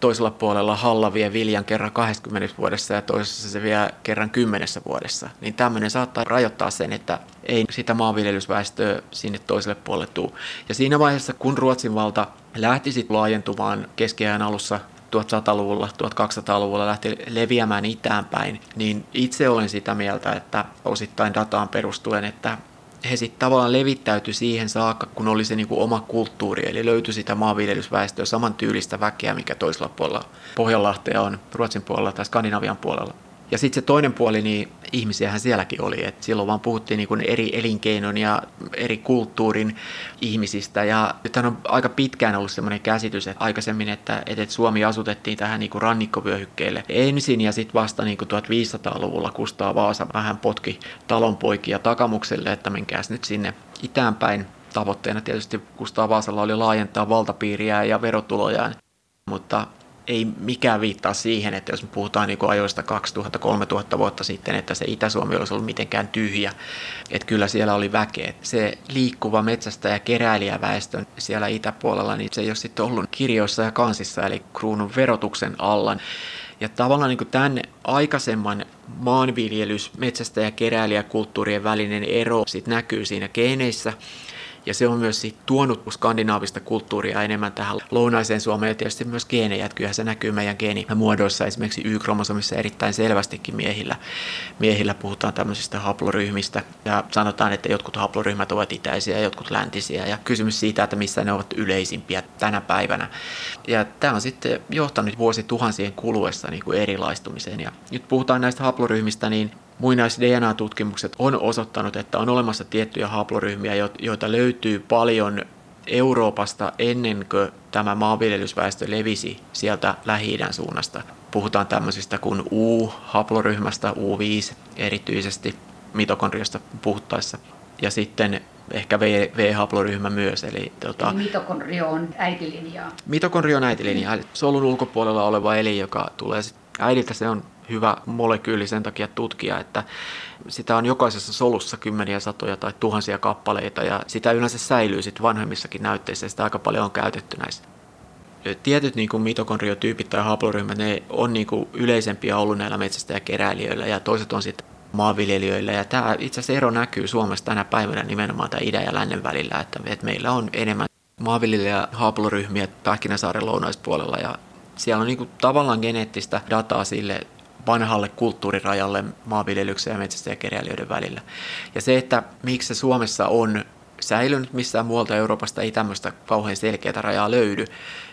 toisella puolella halla vie viljan kerran 20 vuodessa ja toisessa se vie kerran 10 vuodessa. Niin tämmöinen saattaa rajoittaa sen, että ei sitä maanviljelysväestöä sinne toiselle puolelle tule. Ja siinä vaiheessa, kun Ruotsin valta lähti sitten laajentumaan keskiajan alussa 1100-luvulla, 1200-luvulla lähti leviämään itään päin, niin itse olen sitä mieltä, että osittain dataan perustuen, että he sitten tavallaan levittäytyi siihen saakka, kun oli se niinku oma kulttuuri, eli löytyi sitä maanviljelysväestöä saman tyylistä väkeä, mikä toisella puolella Pohjanlahtea on, Ruotsin puolella tai Skandinavian puolella. Ja sitten se toinen puoli, niin ihmisiähän sielläkin oli. Et silloin vaan puhuttiin niin eri elinkeinon ja eri kulttuurin ihmisistä. Ja nythän on aika pitkään ollut sellainen käsitys, että aikaisemmin, että, että Suomi asutettiin tähän niin rannikkovyöhykkeelle ensin ja sitten vasta niin 1500-luvulla Kustaa Vaasa vähän potki talonpoikia takamukselle, että menkääs nyt sinne itäänpäin. Tavoitteena tietysti Kustaa Vaasalla oli laajentaa valtapiiriä ja verotulojaan, mutta ei mikään viittaa siihen, että jos me puhutaan niin kuin ajoista 2000-3000 vuotta sitten, että se Itä-Suomi olisi ollut mitenkään tyhjä. Että kyllä siellä oli väkeä. Se liikkuva metsästä ja keräilijäväestö siellä itäpuolella, niin se ei ole sitten ollut kirjoissa ja kansissa, eli kruunun verotuksen alla. Ja tavallaan niin tämän aikaisemman maanviljelys, metsästä ja keräilijäkulttuurien välinen ero sit näkyy siinä geeneissä. Ja se on myös tuonut skandinaavista kulttuuria enemmän tähän lounaiseen Suomeen ja tietysti myös geenejä. Kyllähän se näkyy meidän geenimuodoissa esimerkiksi Y-kromosomissa erittäin selvästikin miehillä. Miehillä puhutaan tämmöisistä haploryhmistä ja sanotaan, että jotkut haploryhmät ovat itäisiä ja jotkut läntisiä. Ja kysymys siitä, että missä ne ovat yleisimpiä tänä päivänä. Ja tämä on sitten johtanut vuosituhansien kuluessa niin kuin erilaistumiseen. Ja nyt puhutaan näistä haploryhmistä, niin Muinais-DNA-tutkimukset on osoittanut, että on olemassa tiettyjä haploryhmiä, joita löytyy paljon Euroopasta ennen kuin tämä maanviljelysväestö levisi sieltä lähi suunnasta. Puhutaan tämmöisistä kuin U-haploryhmästä, U5 erityisesti mitokondriasta puhuttaessa. Ja sitten ehkä V-haploryhmä myös. Eli, tota, eli mitokondrio on äitilinjaa. Mitokondrio on äitilinjaa, solun ulkopuolella oleva eli, joka tulee äidiltä se on hyvä molekyyli sen takia tutkia, että sitä on jokaisessa solussa kymmeniä satoja tai tuhansia kappaleita ja sitä yleensä säilyy sitten vanhemmissakin näytteissä ja sitä aika paljon on käytetty näissä. Tietyt niin kuin mitokondriotyypit tai haploryhmät, ne on niin kuin yleisempiä ollut näillä metsästä ja toiset on sitten maanviljelijöillä. Ja tämä itse asiassa ero näkyy Suomessa tänä päivänä nimenomaan tämä idän ja lännen välillä, että, että meillä on enemmän maanviljelijä haploryhmiä Pähkinäsaaren lounaispuolella ja siellä on niin kuin tavallaan geneettistä dataa sille vanhalle kulttuurirajalle maanviljelyksen ja metsästä ja keräilijöiden välillä. Ja se, että miksi se Suomessa on säilynyt missään muualta Euroopasta, ei tämmöistä kauhean selkeää rajaa löydy.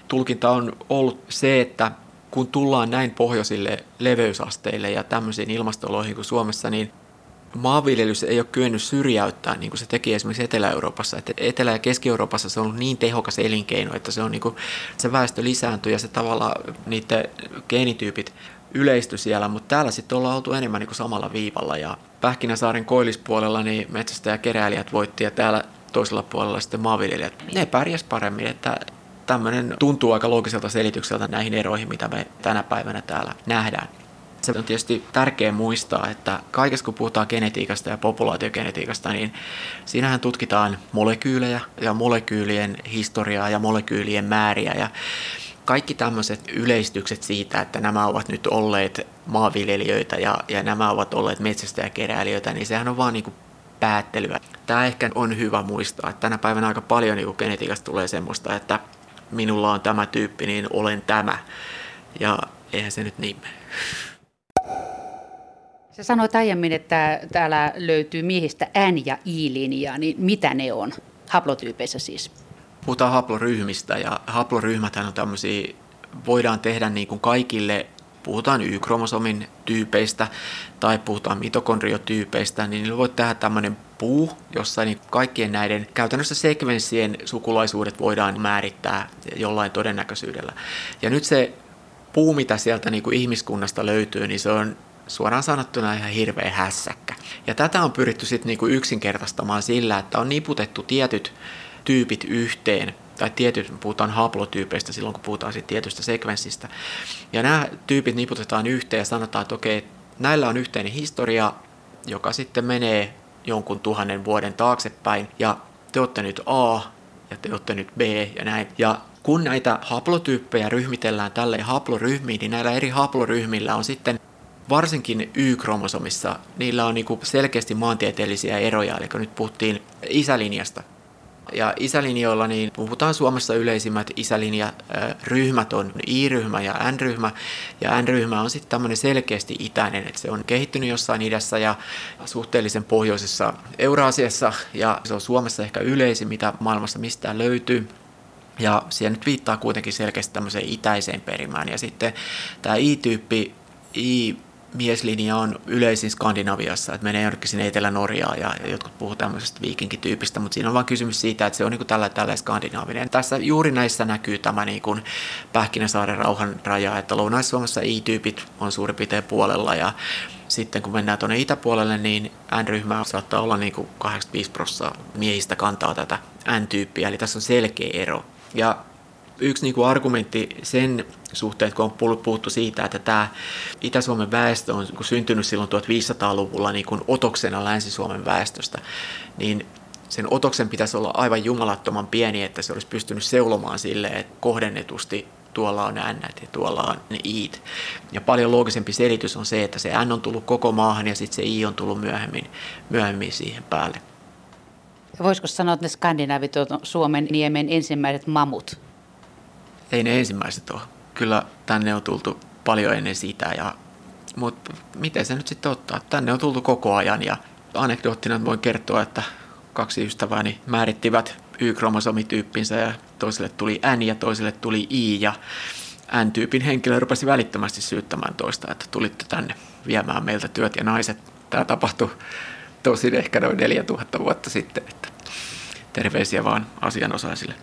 Tulkinta on ollut se, että kun tullaan näin pohjoisille leveysasteille ja tämmöisiin ilmastoloihin kuin Suomessa, niin maanviljelys ei ole kyennyt syrjäyttää niin kuin se teki esimerkiksi Etelä-Euroopassa. Että Etelä- ja Keski-Euroopassa se on ollut niin tehokas elinkeino, että se, on niin kuin, se väestö lisääntyy ja se tavallaan niiden geenityypit yleisty siellä, mutta täällä sitten ollaan oltu enemmän niin kuin samalla viivalla ja Pähkinäsaaren koillispuolella niin metsästä ja keräilijät voitti ja täällä toisella puolella sitten maanviljelijät. Ne pärjäs paremmin, että tämmöinen tuntuu aika loogiselta selitykseltä näihin eroihin, mitä me tänä päivänä täällä nähdään. Se on tietysti tärkeää muistaa, että kaikessa kun puhutaan genetiikasta ja populaatiogenetiikasta, niin siinähän tutkitaan molekyylejä ja molekyylien historiaa ja molekyylien määriä. Ja kaikki tämmöiset yleistykset siitä, että nämä ovat nyt olleet maanviljelijöitä ja, ja nämä ovat olleet metsästäjäkeräilijöitä, niin sehän on vaan niin kuin päättelyä. Tämä ehkä on hyvä muistaa, että tänä päivänä aika paljon niin genetiikasta tulee semmoista, että minulla on tämä tyyppi, niin olen tämä. Ja eihän se nyt niin mene. Sä sanoit aiemmin, että täällä löytyy miehistä N- ja I-linjaa, niin mitä ne on? Haplotyypeissä siis. Puhutaan haploryhmistä ja haploryhmäthän on tämmöisiä, voidaan tehdä niin kuin kaikille puhutaan Y-kromosomin tyypeistä tai puhutaan mitokondriotyypeistä, niin niillä voi tehdä tämmöinen puu, jossa niin kaikkien näiden käytännössä sekvenssien sukulaisuudet voidaan määrittää jollain todennäköisyydellä. Ja nyt se puu, mitä sieltä niin kuin ihmiskunnasta löytyy, niin se on suoraan sanottuna ihan hirveä hässäkkä. Ja tätä on pyritty sitten niin yksinkertaistamaan sillä, että on niputettu tietyt tyypit yhteen, tai tietyt, puhutaan haplotyypeistä silloin, kun puhutaan siitä tietystä sekvenssistä. Ja nämä tyypit niputetaan yhteen ja sanotaan, että okei, näillä on yhteinen historia, joka sitten menee jonkun tuhannen vuoden taaksepäin, ja te olette nyt A, ja te olette nyt B, ja näin. Ja kun näitä haplotyyppejä ryhmitellään tälle haploryhmiin, niin näillä eri haploryhmillä on sitten varsinkin Y-kromosomissa, niillä on niinku selkeästi maantieteellisiä eroja, eli nyt puhuttiin isälinjasta. Ja isälinjoilla niin puhutaan Suomessa yleisimmät isälinjaryhmät on I-ryhmä ja N-ryhmä. Ja N-ryhmä on sitten tämmöinen selkeästi itäinen, että se on kehittynyt jossain idässä ja suhteellisen pohjoisessa Euraasiassa ja se on Suomessa ehkä yleisin, mitä maailmassa mistään löytyy. Ja siellä nyt viittaa kuitenkin selkeästi tämmöiseen itäiseen perimään. Ja sitten tämä I-tyyppi, I mieslinja on yleisin Skandinaviassa, että menee jonnekin sinne Etelä-Norjaan ja, jotkut puhuu tämmöisestä viikinkityypistä, mutta siinä on vain kysymys siitä, että se on niin tällä, tällä skandinaavinen. Tässä juuri näissä näkyy tämä niin kuin Pähkinäsaaren rauhan raja, että Lounais-Suomessa I-tyypit on suurin piirtein puolella ja sitten kun mennään tuonne itäpuolelle, niin N-ryhmä saattaa olla niin kuin 85 prosenttia miehistä kantaa tätä N-tyyppiä, eli tässä on selkeä ero. Ja yksi niin kuin argumentti sen suhteen, kun on puhuttu siitä, että tämä Itä-Suomen väestö on syntynyt silloin 1500-luvulla niin kuin otoksena Länsi-Suomen väestöstä, niin sen otoksen pitäisi olla aivan jumalattoman pieni, että se olisi pystynyt seulomaan sille, että kohdennetusti tuolla on N ja tuolla on ne I. Ja paljon loogisempi selitys on se, että se N on tullut koko maahan ja sitten se I on tullut myöhemmin, myöhemmin siihen päälle. Voisiko sanoa, että ne skandinaavit on Suomen niemen ensimmäiset mamut? Ei ne ensimmäiset ole kyllä tänne on tultu paljon ennen sitä. Ja, mutta miten se nyt sitten ottaa? Tänne on tultu koko ajan ja anekdoottina voin kertoa, että kaksi ystävääni määrittivät Y-kromosomityyppinsä ja toiselle tuli N ja toiselle tuli I ja N-tyypin henkilö rupesi välittömästi syyttämään toista, että tulitte tänne viemään meiltä työt ja naiset. Tämä tapahtui tosin ehkä noin 4000 vuotta sitten, että terveisiä vaan asianosaisille.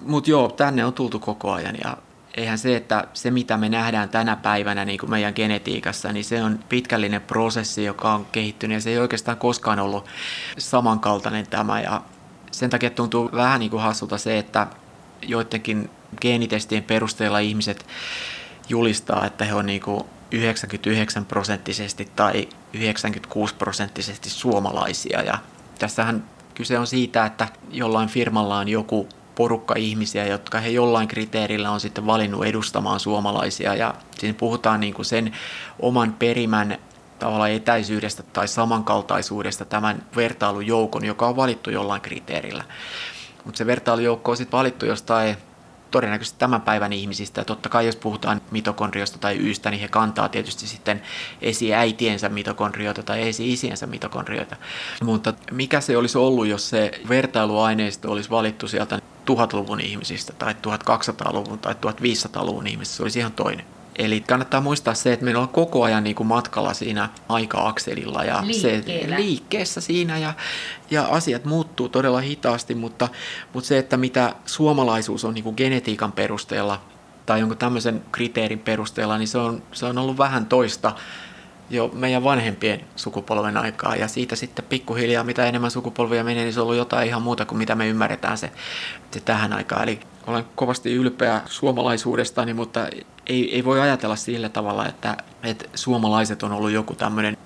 Mutta joo, tänne on tultu koko ajan ja eihän se, että se mitä me nähdään tänä päivänä niin kuin meidän genetiikassa, niin se on pitkällinen prosessi, joka on kehittynyt ja se ei oikeastaan koskaan ollut samankaltainen tämä. Ja sen takia tuntuu vähän niin kuin hassulta se, että joidenkin geenitestien perusteella ihmiset julistaa, että he on niin kuin 99 prosenttisesti tai 96 prosenttisesti suomalaisia. Ja tässähän kyse on siitä, että jollain firmalla on joku porukka ihmisiä, jotka he jollain kriteerillä on sitten valinnut edustamaan suomalaisia. Ja siinä puhutaan niin kuin sen oman perimän tavallaan etäisyydestä tai samankaltaisuudesta tämän vertailujoukon, joka on valittu jollain kriteerillä. Mutta se vertailujoukko on sitten valittu jostain todennäköisesti tämän päivän ihmisistä. Ja totta kai jos puhutaan mitokondriosta tai ystä, niin he kantaa tietysti sitten esi-äitiensä mitokondrioita tai esi-isiensä mitokondrioita. Mutta mikä se olisi ollut, jos se vertailuaineisto olisi valittu sieltä 1000-luvun ihmisistä tai 1200-luvun tai 1500-luvun ihmisistä, se olisi ihan toinen. Eli kannattaa muistaa se, että meillä on koko ajan niin kuin matkalla siinä aika-akselilla ja se, liikkeessä siinä ja, ja asiat muuttuu todella hitaasti, mutta, mutta se, että mitä suomalaisuus on niin kuin genetiikan perusteella tai jonkun tämmöisen kriteerin perusteella, niin se on, se on ollut vähän toista jo meidän vanhempien sukupolven aikaa ja siitä sitten pikkuhiljaa mitä enemmän sukupolvia menee, niin se on ollut jotain ihan muuta kuin mitä me ymmärretään se, se tähän aikaan. Eli olen kovasti ylpeä suomalaisuudestani, mutta ei, ei voi ajatella sillä tavalla, että, että suomalaiset on ollut joku tämmöinen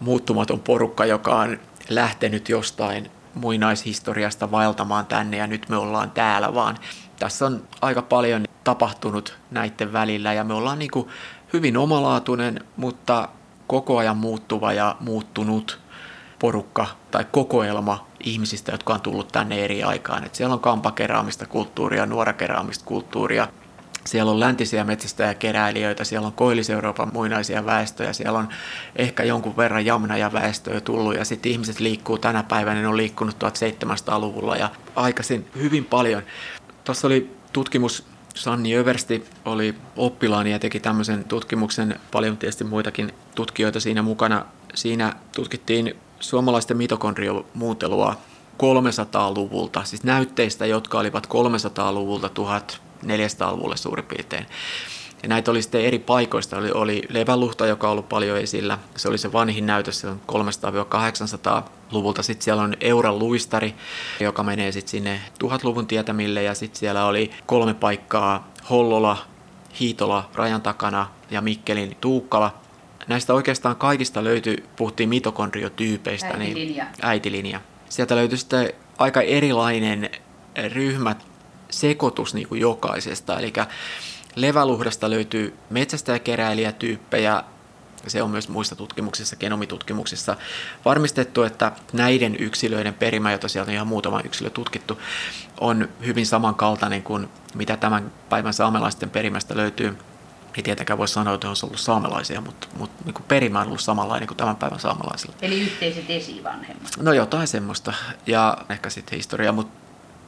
muuttumaton porukka, joka on lähtenyt jostain muinaishistoriasta vaeltamaan tänne ja nyt me ollaan täällä, vaan tässä on aika paljon tapahtunut näiden välillä ja me ollaan niin kuin hyvin omalaatuinen, mutta koko ajan muuttuva ja muuttunut porukka tai kokoelma ihmisistä, jotka on tullut tänne eri aikaan. Et siellä on kampakeraamista kulttuuria, nuorakeraamista kulttuuria, siellä on läntisiä metsästäjäkeräilijöitä, siellä on Koillis-Euroopan muinaisia väestöjä, siellä on ehkä jonkun verran jamnaja väestöä tullut ja sitten ihmiset liikkuu tänä päivänä, ne on liikkunut 1700-luvulla ja aikaisin hyvin paljon. Tuossa oli tutkimus, Sanni Översti oli oppilaani ja teki tämmöisen tutkimuksen, paljon tietysti muitakin tutkijoita siinä mukana. Siinä tutkittiin suomalaisten mitokondriomuuntelua 300-luvulta, siis näytteistä, jotka olivat 300-luvulta 1400-luvulle suurin piirtein. Ja näitä oli sitten eri paikoista. Oli, oli leväluhta, joka on ollut paljon esillä. Se oli se vanhin näytös, se on 300-800-luvulta. Sitten siellä on Euran luistari, joka menee sitten sinne 1000-luvun tietämille. Ja sitten siellä oli kolme paikkaa, Hollola, Hiitola rajan takana ja Mikkelin Tuukkala. Näistä oikeastaan kaikista löytyi, puhuttiin mitokondriotyypeistä, äitilinja. niin äitilinja. Sieltä löytyi sitten aika erilainen ryhmä sekoitus niin kuin jokaisesta. Eli leväluhdasta löytyy metsästäjäkeräilijätyyppejä, se on myös muissa tutkimuksissa, genomitutkimuksissa varmistettu, että näiden yksilöiden perimä, jota sieltä on ihan muutama yksilö tutkittu, on hyvin samankaltainen kuin mitä tämän päivän saamelaisten perimästä löytyy. Ei tietenkään voi sanoa, että on ollut saamelaisia, mutta, mutta niin kuin perimä on ollut samanlainen kuin tämän päivän saamelaisilla. Eli yhteiset esivanhemmat. No jotain semmoista. Ja ehkä sitten historia, mutta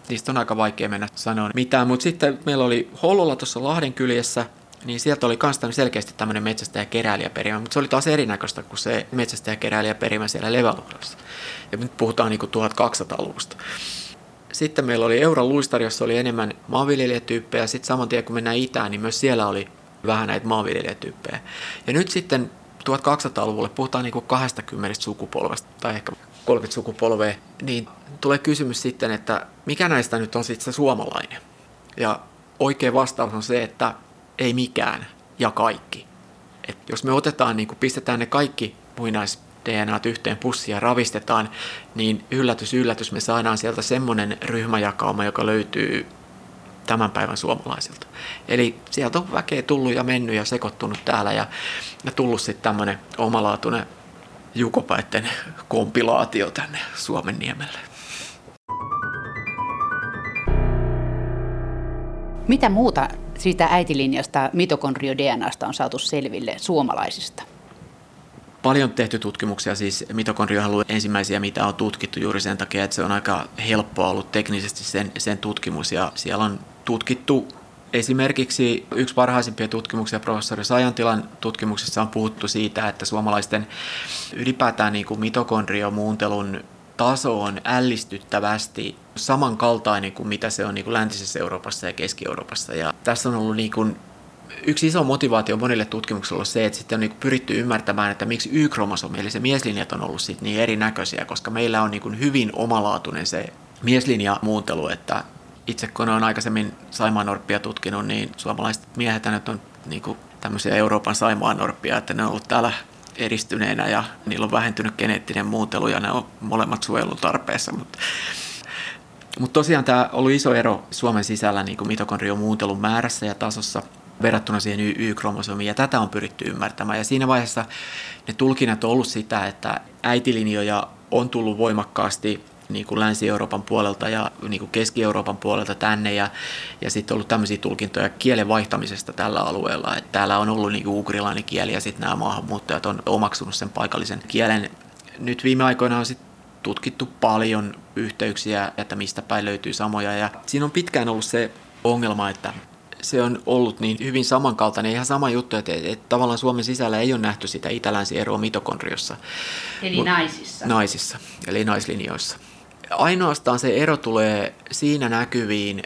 niistä on aika vaikea mennä sanoa mitään. Mutta sitten meillä oli Hollolla tuossa Lahden kyljessä, niin sieltä oli myös selkeästi tämmöinen metsästäjä-keräilijäperimä, mutta se oli taas erinäköistä kuin se metsästäjä-keräilijäperimä siellä Leväluhdassa. Ja nyt puhutaan niin kuin 1200-luvusta. Sitten meillä oli Euran luistari, jossa oli enemmän maanviljelijätyyppejä. Sitten saman tien kun mennään itään, niin myös siellä oli vähän näitä maanviljelijätyyppejä. Ja nyt sitten 1200-luvulle puhutaan niin kuin 20 sukupolvesta tai ehkä 30 sukupolvea, niin tulee kysymys sitten, että mikä näistä nyt on sitten se suomalainen? Ja oikea vastaus on se, että ei mikään ja kaikki. Et jos me otetaan, niin kun pistetään ne kaikki muinais DNAt yhteen pussiin ja ravistetaan, niin yllätys, yllätys, me saadaan sieltä semmoinen ryhmäjakauma, joka löytyy tämän päivän suomalaisilta. Eli sieltä on väkeä tullut ja mennyt ja sekoittunut täällä ja, ja tullut sitten tämmöinen omalaatuinen jukopäitten kompilaatio tänne Suomen niemelle. Mitä muuta siitä äitilinjasta mitokondrio-DNAsta on saatu selville suomalaisista? Paljon tehty tutkimuksia, siis mitokondrio on ensimmäisiä, mitä on tutkittu juuri sen takia, että se on aika helppoa ollut teknisesti sen, sen tutkimus ja siellä on tutkittu Esimerkiksi yksi parhaisimpia tutkimuksia professori Sajantilan tutkimuksessa on puhuttu siitä, että suomalaisten ylipäätään niin kuin mitokondriomuuntelun taso on ällistyttävästi samankaltainen kuin mitä se on niin kuin läntisessä Euroopassa ja Keski-Euroopassa. Ja tässä on ollut niin kuin yksi iso motivaatio monille tutkimuksille on se, että sitten on niin pyritty ymmärtämään, että miksi Y-kromosomi, eli se mieslinjat on ollut sitten niin erinäköisiä, koska meillä on niin hyvin omalaatuinen se mieslinjamuuntelu, että itse kun olen aikaisemmin saimaannorppia tutkinut, niin suomalaiset miehet nyt on niin kuin tämmöisiä Euroopan saimaannorppia, että ne on ollut täällä edistyneenä ja niillä on vähentynyt geneettinen muuntelu ja ne on molemmat suojelutarpeessa. Mutta mut tosiaan tämä on ollut iso ero Suomen sisällä niin mitokondriomuuntelun määrässä ja tasossa verrattuna siihen Y-kromosomiin, ja tätä on pyritty ymmärtämään. Ja siinä vaiheessa ne tulkinnat on ollut sitä, että äitilinjoja on tullut voimakkaasti niin kuin Länsi-Euroopan puolelta ja niin kuin Keski-Euroopan puolelta tänne ja, ja sitten ollut tämmöisiä tulkintoja kielen vaihtamisesta tällä alueella. Että täällä on ollut niin kuin ukrilainen kieli ja sitten nämä maahanmuuttajat on omaksunut sen paikallisen kielen. Nyt viime aikoina on sitten tutkittu paljon yhteyksiä, että mistä päin löytyy samoja ja siinä on pitkään ollut se ongelma, että se on ollut niin hyvin samankaltainen, ihan sama juttu, että, että tavallaan Suomen sisällä ei ole nähty sitä itä-länsi eroa mitokondriossa. Eli Mut, naisissa. Naisissa, eli naislinjoissa. Ainoastaan se ero tulee siinä näkyviin,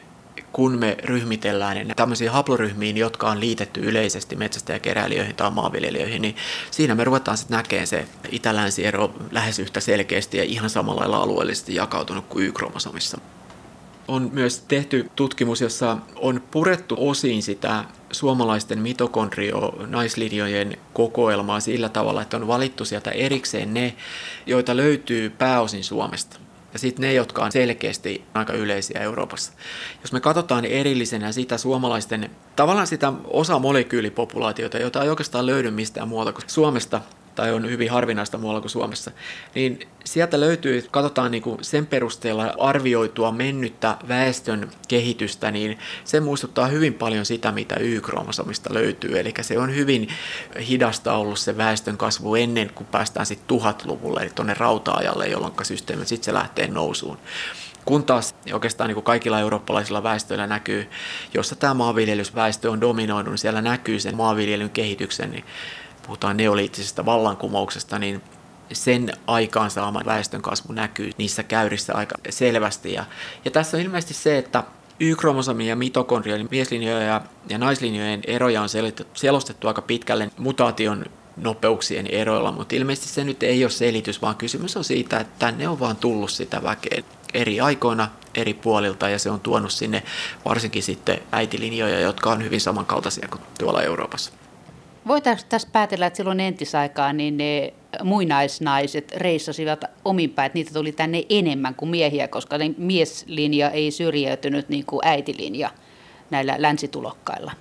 kun me ryhmitellään tämmöisiin haploryhmiin, jotka on liitetty yleisesti metsästäjäkeräilijöihin tai maanviljelijöihin, niin siinä me ruvetaan sitten näkemään se itä-länsi-ero lähes yhtä selkeästi ja ihan samalla lailla alueellisesti jakautunut kuin Y-kromosomissa. On myös tehty tutkimus, jossa on purettu osiin sitä suomalaisten mitokondrio-naislinjojen kokoelmaa sillä tavalla, että on valittu sieltä erikseen ne, joita löytyy pääosin Suomesta ja sitten ne, jotka on selkeästi aika yleisiä Euroopassa. Jos me katsotaan erillisenä sitä suomalaisten, tavallaan sitä osa molekyylipopulaatiota, jota ei oikeastaan löydy mistään muualta kuin Suomesta, tai on hyvin harvinaista muualla kuin Suomessa, niin sieltä löytyy, katsotaan niin kuin sen perusteella arvioitua mennyttä väestön kehitystä, niin se muistuttaa hyvin paljon sitä, mitä Y-kromosomista löytyy. Eli se on hyvin hidasta ollut se väestön kasvu ennen kuin päästään sitten tuhatluvulle, eli tuonne rauta-ajalle, jolloin systeemi sitten se lähtee nousuun. Kun taas oikeastaan niin kuin kaikilla eurooppalaisilla väestöillä näkyy, jossa tämä maanviljelysväestö on dominoinut, niin siellä näkyy sen maanviljelyn kehityksen, niin puhutaan neoliittisesta vallankumouksesta, niin sen aikaansaama väestön kasvu näkyy niissä käyrissä aika selvästi. Ja, ja tässä on ilmeisesti se, että Y-kromosomien ja mitokondrien mieslinjojen ja, ja naislinjojen eroja on selostettu aika pitkälle mutaation nopeuksien eroilla, mutta ilmeisesti se nyt ei ole selitys, vaan kysymys on siitä, että tänne on vaan tullut sitä väkeä eri aikoina eri puolilta ja se on tuonut sinne varsinkin sitten äitilinjoja, jotka on hyvin samankaltaisia kuin tuolla Euroopassa. Voitaisiin tässä päätellä, että silloin entisaikaan niin ne muinaisnaiset reissasivat ominpäin, että niitä tuli tänne enemmän kuin miehiä, koska ne mieslinja ei syrjäytynyt niin kuin äitilinja näillä länsitulokkailla.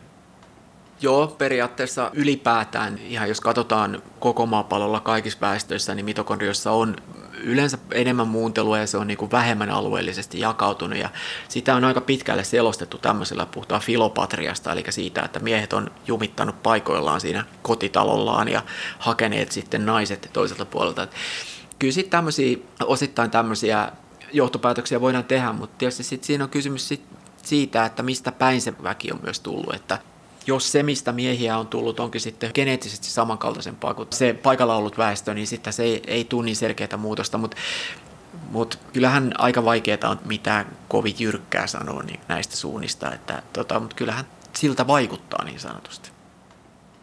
Joo, periaatteessa ylipäätään, ihan jos katsotaan koko maapallolla kaikissa väestöissä, niin mitokondriossa on yleensä enemmän muuntelua ja se on niin kuin vähemmän alueellisesti jakautunut ja sitä on aika pitkälle selostettu tämmöisellä puhutaan filopatriasta, eli siitä, että miehet on jumittanut paikoillaan siinä kotitalollaan ja hakeneet sitten naiset toiselta puolelta. Kyllä sitten tämmöisiä, osittain tämmöisiä johtopäätöksiä voidaan tehdä, mutta tietysti sitten siinä on kysymys sit siitä, että mistä päin se väki on myös tullut, että jos se, mistä miehiä on tullut, onkin sitten geneettisesti samankaltaisempaa kuin se paikalla ollut väestö, niin sitten se ei, ei tule niin selkeää muutosta, mutta mutta kyllähän aika vaikeaa on mitään kovin jyrkkää sanoa niin näistä suunnista, että tota, mutta kyllähän siltä vaikuttaa niin sanotusti.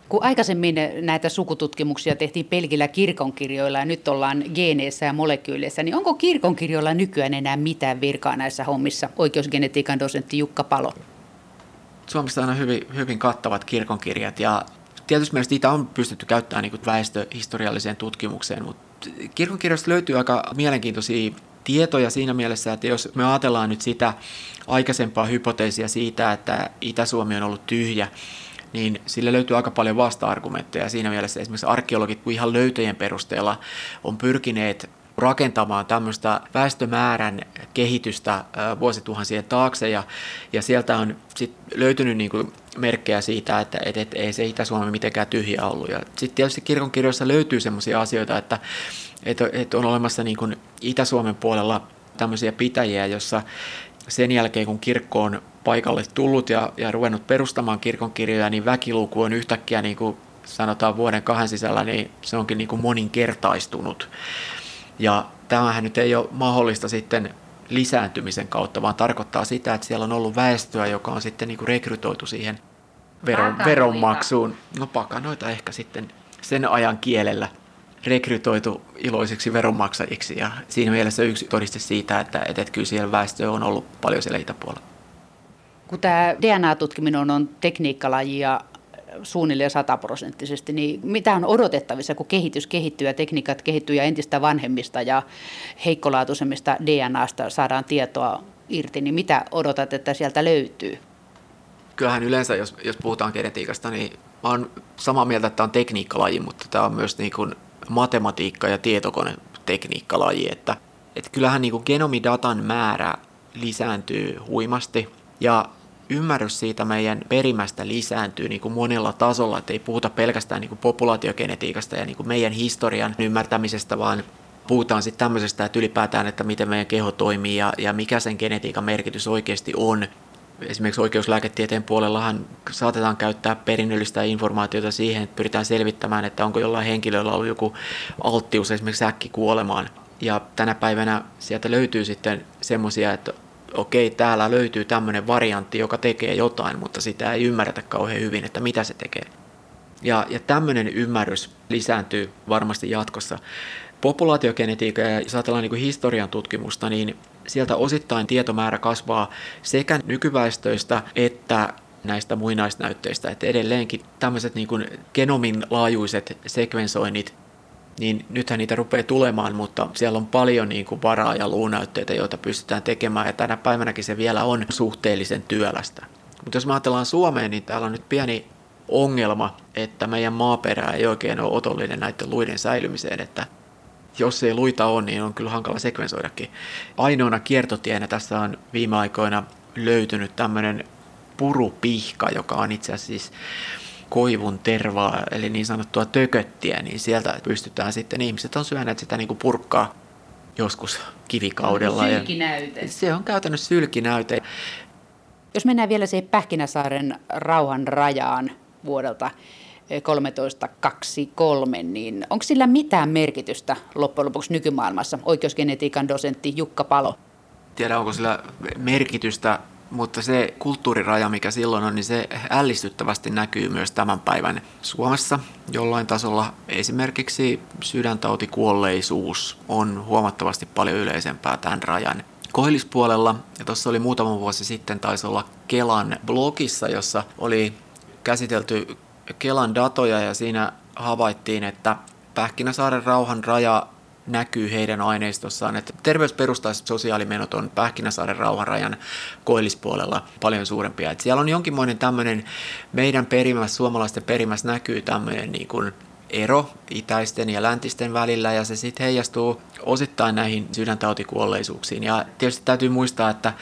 Kun aikaisemmin näitä sukututkimuksia tehtiin pelkillä kirkonkirjoilla ja nyt ollaan geeneissä ja molekyyleissä, niin onko kirkonkirjoilla nykyään enää mitään virkaa näissä hommissa? Oikeusgenetiikan dosentti Jukka Palo. Suomessa on hyvin, hyvin kattavat kirkonkirjat ja tietysti mielestä niitä on pystytty käyttämään niin väestöhistorialliseen tutkimukseen, mutta kirkonkirjasta löytyy aika mielenkiintoisia tietoja siinä mielessä, että jos me ajatellaan nyt sitä aikaisempaa hypoteesia siitä, että Itä-Suomi on ollut tyhjä, niin sille löytyy aika paljon vasta-argumentteja. Siinä mielessä esimerkiksi arkeologit ihan löytöjen perusteella on pyrkineet rakentamaan tämmöistä väestömäärän kehitystä vuosituhansien taakse ja, ja sieltä on sit löytynyt niin kuin merkkejä siitä, että et, et, ei se Itä-Suomi mitenkään tyhjä ollut. Ja sitten tietysti kirkonkirjoissa löytyy sellaisia asioita, että et, et on olemassa niin kuin Itä-Suomen puolella tämmöisiä pitäjiä, jossa sen jälkeen kun kirkko on paikalle tullut ja, ja ruvennut perustamaan kirkonkirjoja, niin väkiluku on yhtäkkiä niin kuin sanotaan vuoden kahden sisällä, niin se onkin niin kuin moninkertaistunut. Ja tämähän nyt ei ole mahdollista sitten lisääntymisen kautta, vaan tarkoittaa sitä, että siellä on ollut väestöä, joka on sitten niin kuin rekrytoitu siihen veron, veronmaksuun. No pakanoita ehkä sitten sen ajan kielellä rekrytoitu iloisiksi veronmaksajiksi ja siinä mielessä yksi todiste siitä, että, että kyllä siellä väestö on ollut paljon siellä itäpuolella. Kun tämä DNA-tutkiminen on tekniikkalaji ja suunnilleen sataprosenttisesti, niin mitä on odotettavissa, kun kehitys kehittyy ja tekniikat kehittyy ja entistä vanhemmista ja heikkolaatuisemmista DNAsta saadaan tietoa irti, niin mitä odotat, että sieltä löytyy? Kyllähän yleensä, jos, jos puhutaan genetiikasta, niin mä samaa mieltä, että tämä on tekniikkalaji, mutta tämä on myös niin kuin matematiikka- ja tietokonetekniikkalaji, että, että kyllähän niin kuin genomidatan määrä lisääntyy huimasti ja ymmärrys siitä meidän perimästä lisääntyy niin kuin monella tasolla, että ei puhuta pelkästään niin kuin populaatiogenetiikasta ja niin kuin meidän historian ymmärtämisestä, vaan puhutaan sitten tämmöisestä, että ylipäätään, että miten meidän keho toimii ja, ja mikä sen genetiikan merkitys oikeasti on. Esimerkiksi oikeuslääketieteen puolellahan saatetaan käyttää perinnöllistä informaatiota siihen, että pyritään selvittämään, että onko jollain henkilöllä ollut joku alttius esimerkiksi äkkikuolemaan. Ja tänä päivänä sieltä löytyy sitten semmoisia, että okei, täällä löytyy tämmöinen variantti, joka tekee jotain, mutta sitä ei ymmärretä kauhean hyvin, että mitä se tekee. Ja, ja tämmöinen ymmärrys lisääntyy varmasti jatkossa. Populaatiogenetiikka ja jos ajatellaan niin historian tutkimusta, niin sieltä osittain tietomäärä kasvaa sekä nykyväestöistä että näistä muinaisnäytteistä, että edelleenkin tämmöiset niin kuin genomin laajuiset sekvensoinnit, niin nythän niitä rupeaa tulemaan, mutta siellä on paljon niin kuin varaa ja luunäytteitä, joita pystytään tekemään, ja tänä päivänäkin se vielä on suhteellisen työlästä. Mutta jos me ajatellaan Suomeen, niin täällä on nyt pieni ongelma, että meidän maaperä ei oikein ole otollinen näiden luiden säilymiseen, että jos ei luita ole, niin on kyllä hankala sekvensoidakin. Ainoana kiertotienä tässä on viime aikoina löytynyt tämmöinen purupihka, joka on itse asiassa siis koivun tervaa, eli niin sanottua tököttiä, niin sieltä pystytään sitten, ihmiset on syöneet sitä niin kuin purkkaa joskus kivikaudella. Sylkinäyte. se on käytännössä sylkinäyte. Jos mennään vielä siihen Pähkinäsaaren rauhan rajaan vuodelta 1323, niin onko sillä mitään merkitystä loppujen lopuksi nykymaailmassa? Oikeusgenetiikan dosentti Jukka Palo. Tiedä, onko sillä merkitystä mutta se kulttuuriraja, mikä silloin on, niin se ällistyttävästi näkyy myös tämän päivän Suomessa. Jollain tasolla esimerkiksi sydäntautikuolleisuus on huomattavasti paljon yleisempää tämän rajan koillispuolella. Ja tuossa oli muutama vuosi sitten, taisi olla Kelan blogissa, jossa oli käsitelty Kelan datoja ja siinä havaittiin, että Pähkinäsaaren rauhan raja näkyy heidän aineistossaan, että terveysperustaiset sosiaalimenot on Pähkinäsaaren rauhanrajan koillispuolella paljon suurempia. Että siellä on jonkinmoinen tämmöinen meidän perimässä, suomalaisten perimässä näkyy tämmöinen niin kuin ero itäisten ja läntisten välillä ja se sitten heijastuu osittain näihin sydäntautikuolleisuuksiin. Ja tietysti täytyy muistaa, että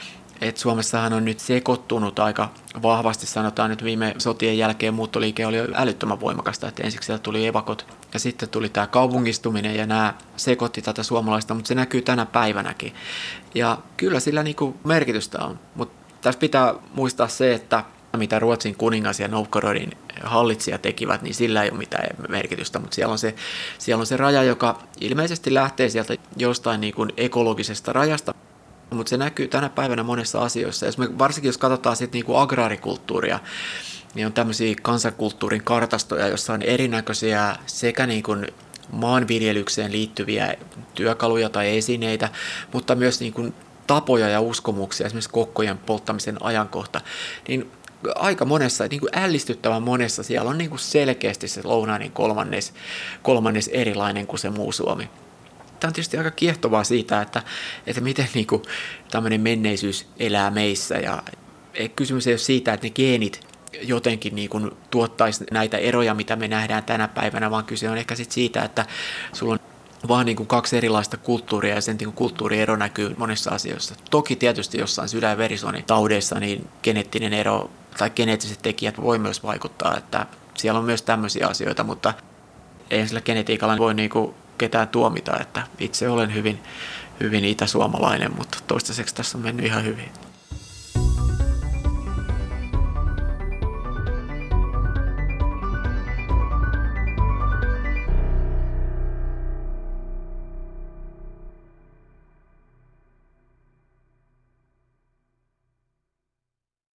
et Suomessahan on nyt sekoittunut aika vahvasti, sanotaan nyt viime sotien jälkeen muuttoliike oli älyttömän voimakasta, että ensiksi sieltä tuli evakot ja sitten tuli tämä kaupungistuminen ja nämä sekoitti tätä suomalaista, mutta se näkyy tänä päivänäkin. Ja kyllä sillä niinku merkitystä on, mutta tässä pitää muistaa se, että mitä Ruotsin kuningas ja Novgorodin hallitsija tekivät, niin sillä ei ole mitään merkitystä, mutta siellä on se, siellä on se raja, joka ilmeisesti lähtee sieltä jostain niin kuin ekologisesta rajasta, mutta se näkyy tänä päivänä monessa asioissa. Jos me, varsinkin jos katsotaan sitten niinku agraarikulttuuria, niin on tämmöisiä kansankulttuurin kartastoja, jossa on erinäköisiä sekä niin kuin maanviljelykseen liittyviä työkaluja tai esineitä, mutta myös niin kuin tapoja ja uskomuksia, esimerkiksi kokkojen polttamisen ajankohta, niin aika monessa, niin kuin ällistyttävän monessa, siellä on niin kuin selkeästi se lounainen kolmannes, kolmannes erilainen kuin se muu Suomi tämä on tietysti aika kiehtovaa siitä, että, että miten niin kuin, tämmöinen menneisyys elää meissä. Ja kysymys ei ole siitä, että ne geenit jotenkin niin kuin tuottaisi näitä eroja, mitä me nähdään tänä päivänä, vaan kyse on ehkä sit siitä, että sulla on vaan niin kuin kaksi erilaista kulttuuria ja sen niin kuin kulttuuriero näkyy monissa asioissa. Toki tietysti jossain sydän- ja verisuonitaudeissa niin geneettinen ero tai geneettiset tekijät voi myös vaikuttaa, että siellä on myös tämmöisiä asioita, mutta ei sillä genetiikalla voi niin kuin ketään tuomita, että itse olen hyvin, hyvin itäsuomalainen, mutta toistaiseksi tässä on mennyt ihan hyvin.